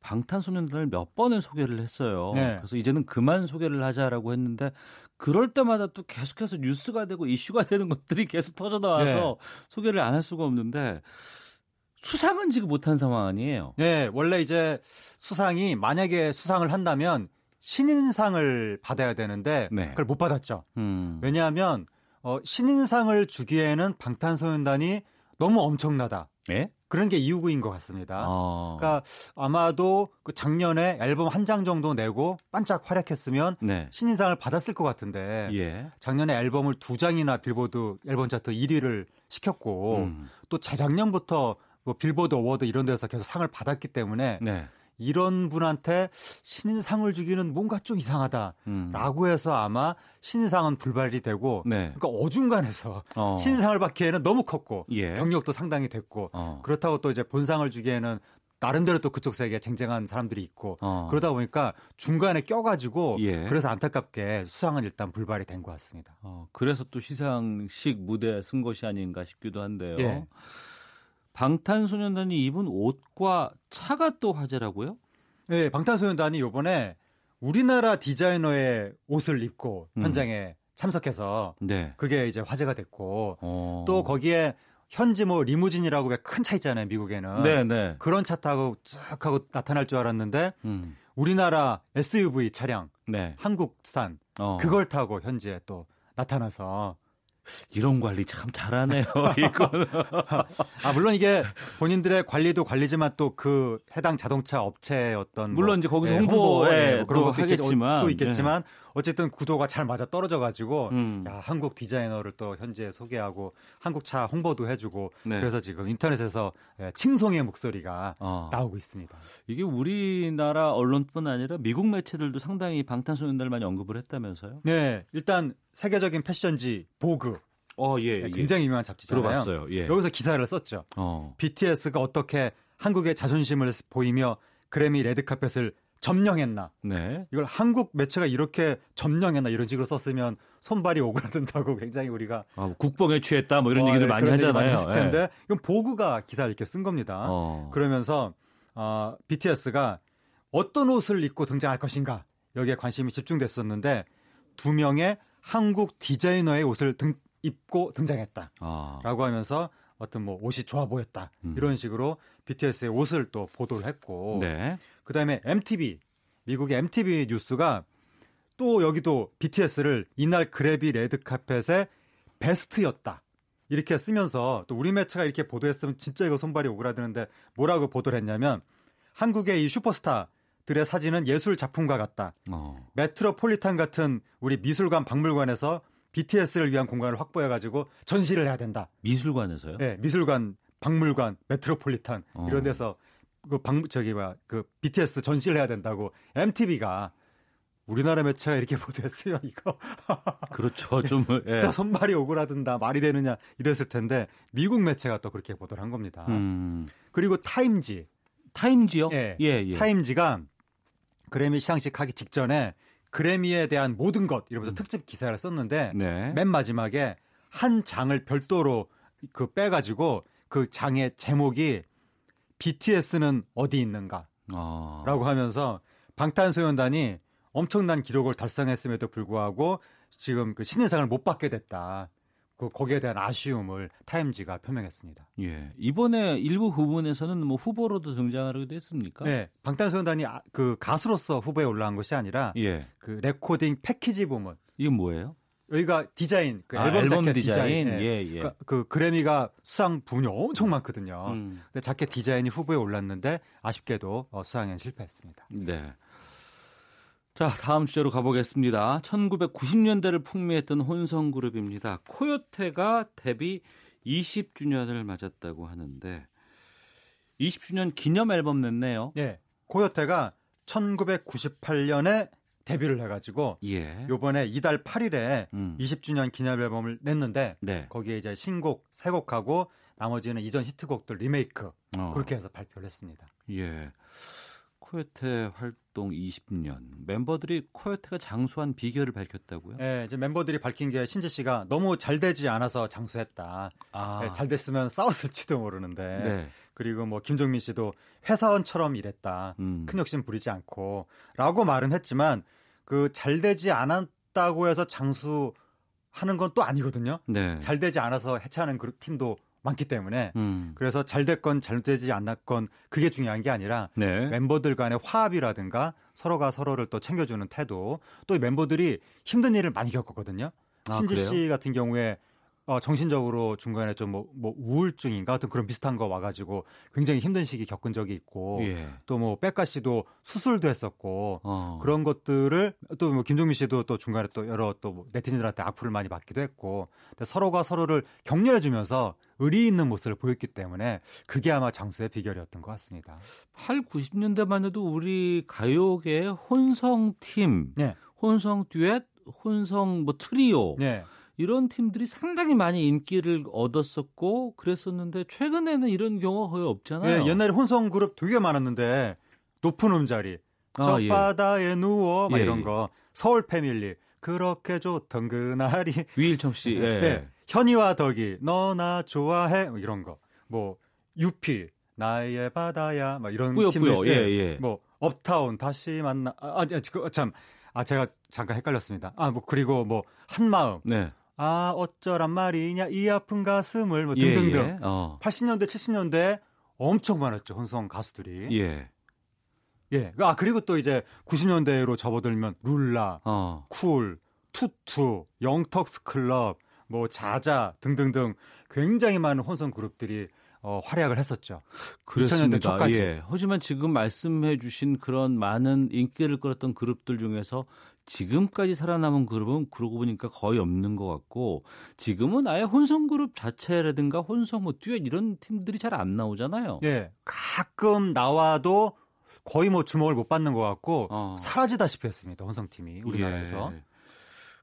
[SPEAKER 2] 방탄소년단을 몇 번을 소개를 했어요. 네. 그래서 이제는 그만 소개를 하자라고 했는데 그럴 때마다 또 계속해서 뉴스가 되고 이슈가 되는 것들이 계속 터져 나와서 네. 소개를 안 할 수가 없는데 수상은 지금 못한 상황 아니에요?
[SPEAKER 15] 네, 원래 이제 수상이 만약에 수상을 한다면 신인상을 받아야 되는데 네. 그걸 못 받았죠. 음. 왜냐하면 어, 신인상을 주기에는 방탄소년단이 너무 엄청나다. 예? 그런 게 이유인 것 같습니다. 어. 그러니까 아마도 그 작년에 앨범 한 장 정도 내고 반짝 활약했으면 네. 신인상을 받았을 것 같은데 예. 작년에 앨범을 두 장이나 빌보드 앨범 차트 1위를 시켰고 음. 또 재작년부터 뭐 Billboard Award 이런 데서 계속 상을 받았기 때문에 네. 이런 분한테 신인상을 주기는 뭔가 좀 이상하다라고 음. 해서 아마 신인상은 불발이 되고 네. 그러니까 어중간해서 어. 신인상을 받기에는 너무 컸고 예. 경력도 상당히 됐고 어. 그렇다고 또 이제 본상을 주기에는 나름대로 또 그쪽 세계에 쟁쟁한 사람들이 있고 어. 그러다 보니까 중간에 껴가지고 예. 그래서 안타깝게 수상은 일단 불발이 된 것 같습니다.
[SPEAKER 2] 어, 그래서 또 시상식 무대에 선 것이 아닌가 싶기도 한데요. 예. 방탄소년단이 입은 옷과 차가 또 화제라고요?
[SPEAKER 15] 네, 방탄소년단이 요번에 우리나라 디자이너의 옷을 입고 음. 현장에 참석해서 네. 그게 이제 화제가 됐고 어. 또 거기에 현지 뭐 리무진이라고 왜 큰 차 있잖아요 미국에는 네, 네. 그런 차 타고 쭉 하고 나타날 줄 알았는데 음. 우리나라 SUV 차량 네. 한국산 어. 그걸 타고 현지에 또 나타나서
[SPEAKER 2] 이런 관리 참 잘하네요. 이거는.
[SPEAKER 15] 아 물론 이게 본인들의 관리도 관리지만 또 그 해당 자동차 업체의 어떤
[SPEAKER 2] 물론 뭐, 이제 거기서 예, 홍보, 예, 뭐
[SPEAKER 15] 그런 것도 하겠지만 또 있겠지만 예. 어쨌든 구도가 잘 맞아 떨어져 가지고 음. 야 한국 디자이너를 또 현지에 소개하고 한국 차 홍보도 해주고 네. 그래서 지금 인터넷에서 예, 칭송의 목소리가 어. 나오고 있습니다.
[SPEAKER 2] 이게 우리나라 언론뿐 아니라 미국 매체들도 상당히 방탄소년단을 많이 언급을 했다면서요?
[SPEAKER 15] 네, 일단 세계적인 패션지 보그 어, 예, 네, 예. 굉장히 유명한 잡지잖아요. 들어봤어요. 예. 여기서 기사를 썼죠. 어. BTS가 어떻게 한국의 자존심을 보이며 그래미 레드카펫을 점령했나. 네. 이걸 한국 매체가 이렇게 점령했나 이런 식으로 썼으면 손발이 오그라든다고 굉장히 우리가
[SPEAKER 2] 아, 국뽕에 취했다 뭐 이런 어, 얘기들 네, 많이 하잖아요. 많이
[SPEAKER 15] 했을 텐데 네. 이건 보그가 기사를 이렇게 쓴 겁니다. 어. 그러면서 어, BTS가 어떤 옷을 입고 등장할 것인가 여기에 관심이 집중됐었는데 두 명의 한국 디자이너의 옷을 등, 입고 등장했다라고 아. 하면서 어떤 뭐 옷이 좋아 보였다 음. 이런 식으로 BTS의 옷을 또 보도를 했고 네. 그다음에 MTV 미국의 MTV 뉴스가 또 여기도 BTS를 이날 그래비 레드 카펫의 베스트였다. 이렇게 쓰면서 또 우리 매체가 이렇게 보도했으면 진짜 이거 손발이 오그라드는데 뭐라고 보도를 했냐면 한국의 이 슈퍼스타들의 사진은 예술 작품과 같다. 어. 메트로폴리탄 같은 우리 미술관 박물관에서 BTS를 위한 공간을 확보해 가지고 전시를 해야 된다.
[SPEAKER 2] 미술관에서요?
[SPEAKER 15] 네, 미술관, 박물관, 메트로폴리탄 어. 이런 데서 그 방, 저기, 막, 그, BTS 전시를 해야 된다고 MTV가 우리나라 매체가 이렇게 보도했어요, 이거.
[SPEAKER 2] 그렇죠. 좀.
[SPEAKER 15] 예. 진짜 손발이 오그라든다, 말이 되느냐, 이랬을 텐데, 미국 매체가 또 그렇게 보도를 한 겁니다. 음. 그리고 타임지.
[SPEAKER 2] 타임지요?
[SPEAKER 15] 예. 예, 예. 타임지가 그래미 시상식 하기 직전에 그래미에 대한 모든 것, 이러면서 음. 특집 기사를 썼는데, 네. 맨 마지막에 한 장을 별도로 그 빼가지고 그 장의 제목이 BTS는 어디 있는가? 아. 라고 하면서 방탄소년단이 엄청난 기록을 달성했음에도 불구하고 지금 그 신인상을 못 받게 됐다. 그 거기에 대한 아쉬움을 타임지가 표명했습니다.
[SPEAKER 2] 예. 이번에 일부 부분에서는 뭐 후보로도 등장하기도 했습니까?
[SPEAKER 15] 네. 방탄소년단이 아, 그 가수로서 후보에 올라간 것이 아니라 예. 그 recording package 부문.
[SPEAKER 2] 이건 뭐예요?
[SPEAKER 15] 여기가 디자인, 그 아, 앨범, 앨범 자켓 디자인. 디자인. 예, 예. 그, 그, 그래미가 수상 부문이 엄청 많거든요. 음. 근데 자켓 디자인이 후보에 올랐는데 아쉽게도 어, 수상엔 실패했습니다.
[SPEAKER 2] 네. 자, 다음 주제로 가보겠습니다. 1990년대를 풍미했던 혼성 그룹입니다. 코요태가 데뷔 20주년을 맞았다고 하는데 20주년 기념 앨범 냈네요.
[SPEAKER 15] 네. 코요테가 1998년에 데뷔를 해가지고 예. 요번에 이달 8일에 음. 20주년 기념 앨범을 냈는데 네. 거기에 이제 신곡 세 곡하고 나머지는 이전 히트곡들 리메이크 어. 그렇게 해서 발표를 했습니다.
[SPEAKER 2] 예. 코요테 활동 20년 멤버들이 코요테가 장수한 비결을 밝혔다고요?
[SPEAKER 15] 네, 이제 멤버들이 밝힌 게 신지 씨가 너무 잘 되지 않아서 장수했다. 아. 네, 잘 됐으면 싸웠을지도 모르는데. 네. 그리고 뭐 김종민 씨도 회사원처럼 일했다. 음. 큰 욕심 부리지 않고.라고 말은 했지만 그 잘 되지 않았다고 해서 장수 하는 건 또 아니거든요. 네. 잘 되지 않아서 해체하는 그 팀도 많기 때문에 음. 그래서 잘 됐건 잘 되지 않았건 그게 중요한 게 아니라 네. 멤버들 간의 화합이라든가 서로가 서로를 또 챙겨주는 태도 또 멤버들이 힘든 일을 많이 겪었거든요. 아, 신지 그래요? 씨 같은 경우에 어, 정신적으로 중간에 좀 뭐, 뭐 우울증인가 같은 그런 비슷한 거 와가지고 굉장히 힘든 시기 겪은 적이 있고 예. 또뭐 백가 씨도 수술도 했었고 어. 그런 것들을 또 뭐 김종민 씨도 또 중간에 또 여러 또 네티즌들한테 악플을 많이 받기도 했고 서로가 서로를 격려해주면서 의리 있는 모습을 보였기 때문에 그게 아마 장수의 비결이었던 것 같습니다.
[SPEAKER 2] 8, 90년대만 해도 우리 가요계 혼성 팀, 네. 혼성 듀엣, 혼성 뭐 트리오 네. 이런 팀들이 상당히 많이 인기를 얻었었고 그랬었는데 최근에는 이런 경우가 거의 없잖아요.
[SPEAKER 15] 네, 옛날에 혼성 그룹 되게 많았는데 높은 음자리, 저 아, 예. 바다에 누워 막 예, 이런 예. 거, 서울 패밀리 그렇게 좋던 그날이
[SPEAKER 2] 위일청 씨, 예. 네,
[SPEAKER 15] 현이와 덕이 너 나 좋아해 뭐 이런 거, 뭐 UP 나의 바다야 막 이런
[SPEAKER 2] 뿌요, 팀들 뿌요. 예, 예.
[SPEAKER 15] 뭐 업타운 다시 만나 아, 아 참. 아, 제가 잠깐 헷갈렸습니다. 아, 뭐, 그리고 뭐, 한마음. 네. 아 어쩌란 말이냐 이 아픈 가슴을 뭐 등등등 예, 예. 어. 80년대 70년대 엄청 많았죠 혼성 가수들이 예. 예. 아 그리고 또 이제 90년대로 접어들면 룰라, 어. 쿨, 투투, 영턱스 클럽, 뭐 자자 등등등 굉장히 많은 혼성 그룹들이 어, 활약을 했었죠.
[SPEAKER 2] 그렇습니다. 2000년대 초까지. 예. 하지만 지금 말씀해 주신 그런 많은 인기를 끌었던 그룹들 중에서 지금까지 살아남은 그룹은 그러고 보니까 거의 없는 것 같고 지금은 아예 혼성 그룹 자체라든가 혼성 뭐 듀엣 이런 팀들이 잘 안 나오잖아요.
[SPEAKER 15] 예. 가끔 나와도 거의 뭐 주목을 못 받는 것 같고 어. 사라지다시피 했습니다. 혼성 팀이 우리나라에서. 예.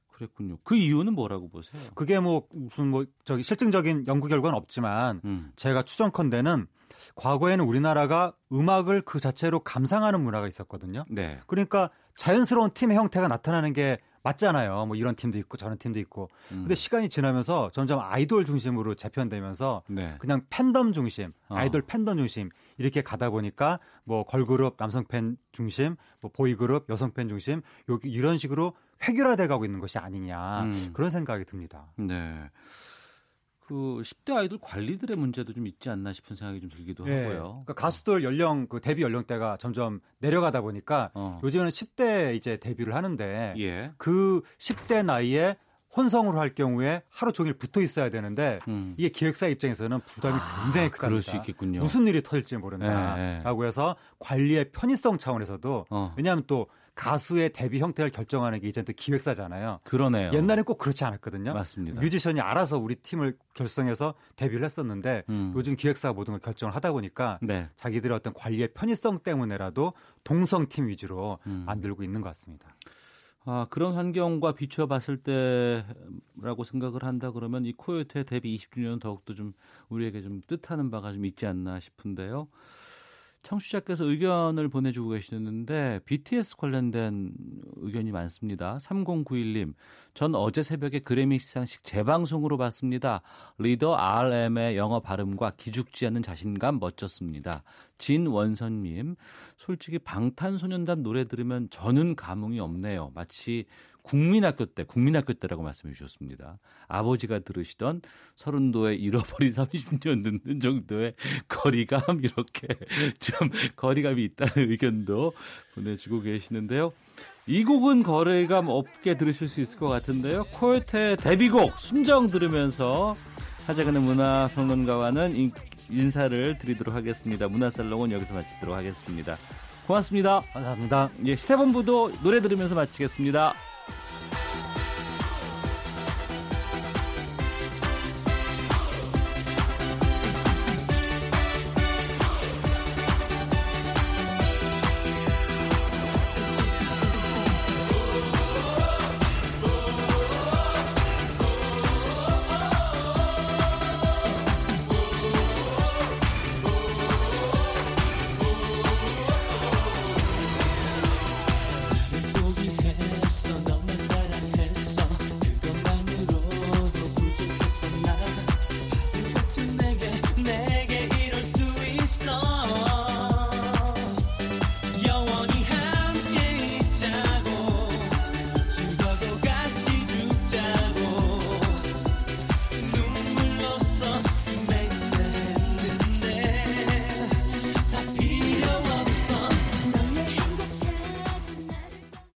[SPEAKER 2] 그랬군요. 그 이유는 뭐라고 보세요?
[SPEAKER 15] 그게 뭐 무슨 뭐 저기 실증적인 연구 결과는 없지만 음. 제가 추정컨대는 과거에는 우리나라가 음악을 그 자체로 감상하는 문화가 있었거든요. 네. 그러니까 자연스러운 팀의 형태가 나타나는 게 맞잖아요. 뭐 이런 팀도 있고 저런 팀도 있고. 음. 근데 시간이 지나면서 점점 아이돌 중심으로 재편되면서 네. 그냥 팬덤 중심, 어. 아이돌 팬덤 중심 이렇게 가다 보니까 뭐 걸그룹 남성 팬 중심, 뭐 보이그룹 여성 팬 중심 여기 이런 식으로 획일화돼 가고 있는 것이 아니냐 음. 그런 생각이 듭니다.
[SPEAKER 2] 네. 그 10대 아이돌 관리들의 문제도 좀 있지 않나 싶은 생각이 좀 들기도 네. 하고요.
[SPEAKER 15] 그러니까 가수들 연령 그 데뷔 연령대가 점점 내려가다 보니까 어. 요즘에는 10대 이제 데뷔를 하는데 예. 그 10대 나이에 혼성으로 할 경우에 하루 종일 붙어 있어야 되는데 음. 이게 기획사 입장에서는 부담이 아, 굉장히 크다.
[SPEAKER 2] 그럴 수 있겠군요.
[SPEAKER 15] 무슨 일이 터질지 모른다라고 네, 네. 해서 관리의 편의성 차원에서도 어. 왜냐하면 또 가수의 데뷔 형태를 결정하는 게 이제 또 기획사잖아요.
[SPEAKER 2] 그러네요.
[SPEAKER 15] 옛날엔 꼭 그렇지 않았거든요.
[SPEAKER 2] 맞습니다.
[SPEAKER 15] 뮤지션이 알아서 우리 팀을 결성해서 데뷔를 했었는데 음. 요즘 기획사가 모든 걸 결정을 하다 보니까 네. 자기들의 어떤 관리의 편의성 때문에라도 동성팀 위주로 음. 만들고 있는 것 같습니다.
[SPEAKER 2] 아, 그런 환경과 비춰봤을 때라고 생각을 한다 그러면 이 코요테 데뷔 20주년 더욱더 좀 우리에게 좀 뜻하는 바가 좀 있지 않나 싶은데요. 청취자께서 의견을 보내주고 계시는데 BTS 관련된 의견이 많습니다. 3091님, 전 어제 새벽에 그래미 시상식 재방송으로 봤습니다. 리더 RM의 영어 발음과 기죽지 않는 자신감 멋졌습니다. 진원선님, 솔직히 방탄소년단 노래 들으면 저는 감흥이 없네요. 마치 국민학교 때, 국민학교 때라고 말씀해 주셨습니다. 아버지가 들으시던 서른도에 잃어버린 30년 듣는 정도의 거리감, 이렇게 좀 거리감이 있다는 의견도 보내주고 계시는데요. 이 곡은 거리감 없게 들으실 수 있을 것 같은데요. 코요태 데뷔곡 순정 들으면서 하재근의 문화평론가와는 인사를 드리도록 하겠습니다. 문화살롱은 여기서 마치도록 하겠습니다. 고맙습니다.
[SPEAKER 15] 감사합니다.
[SPEAKER 2] 예, 시사본부도 노래 들으면서 마치겠습니다.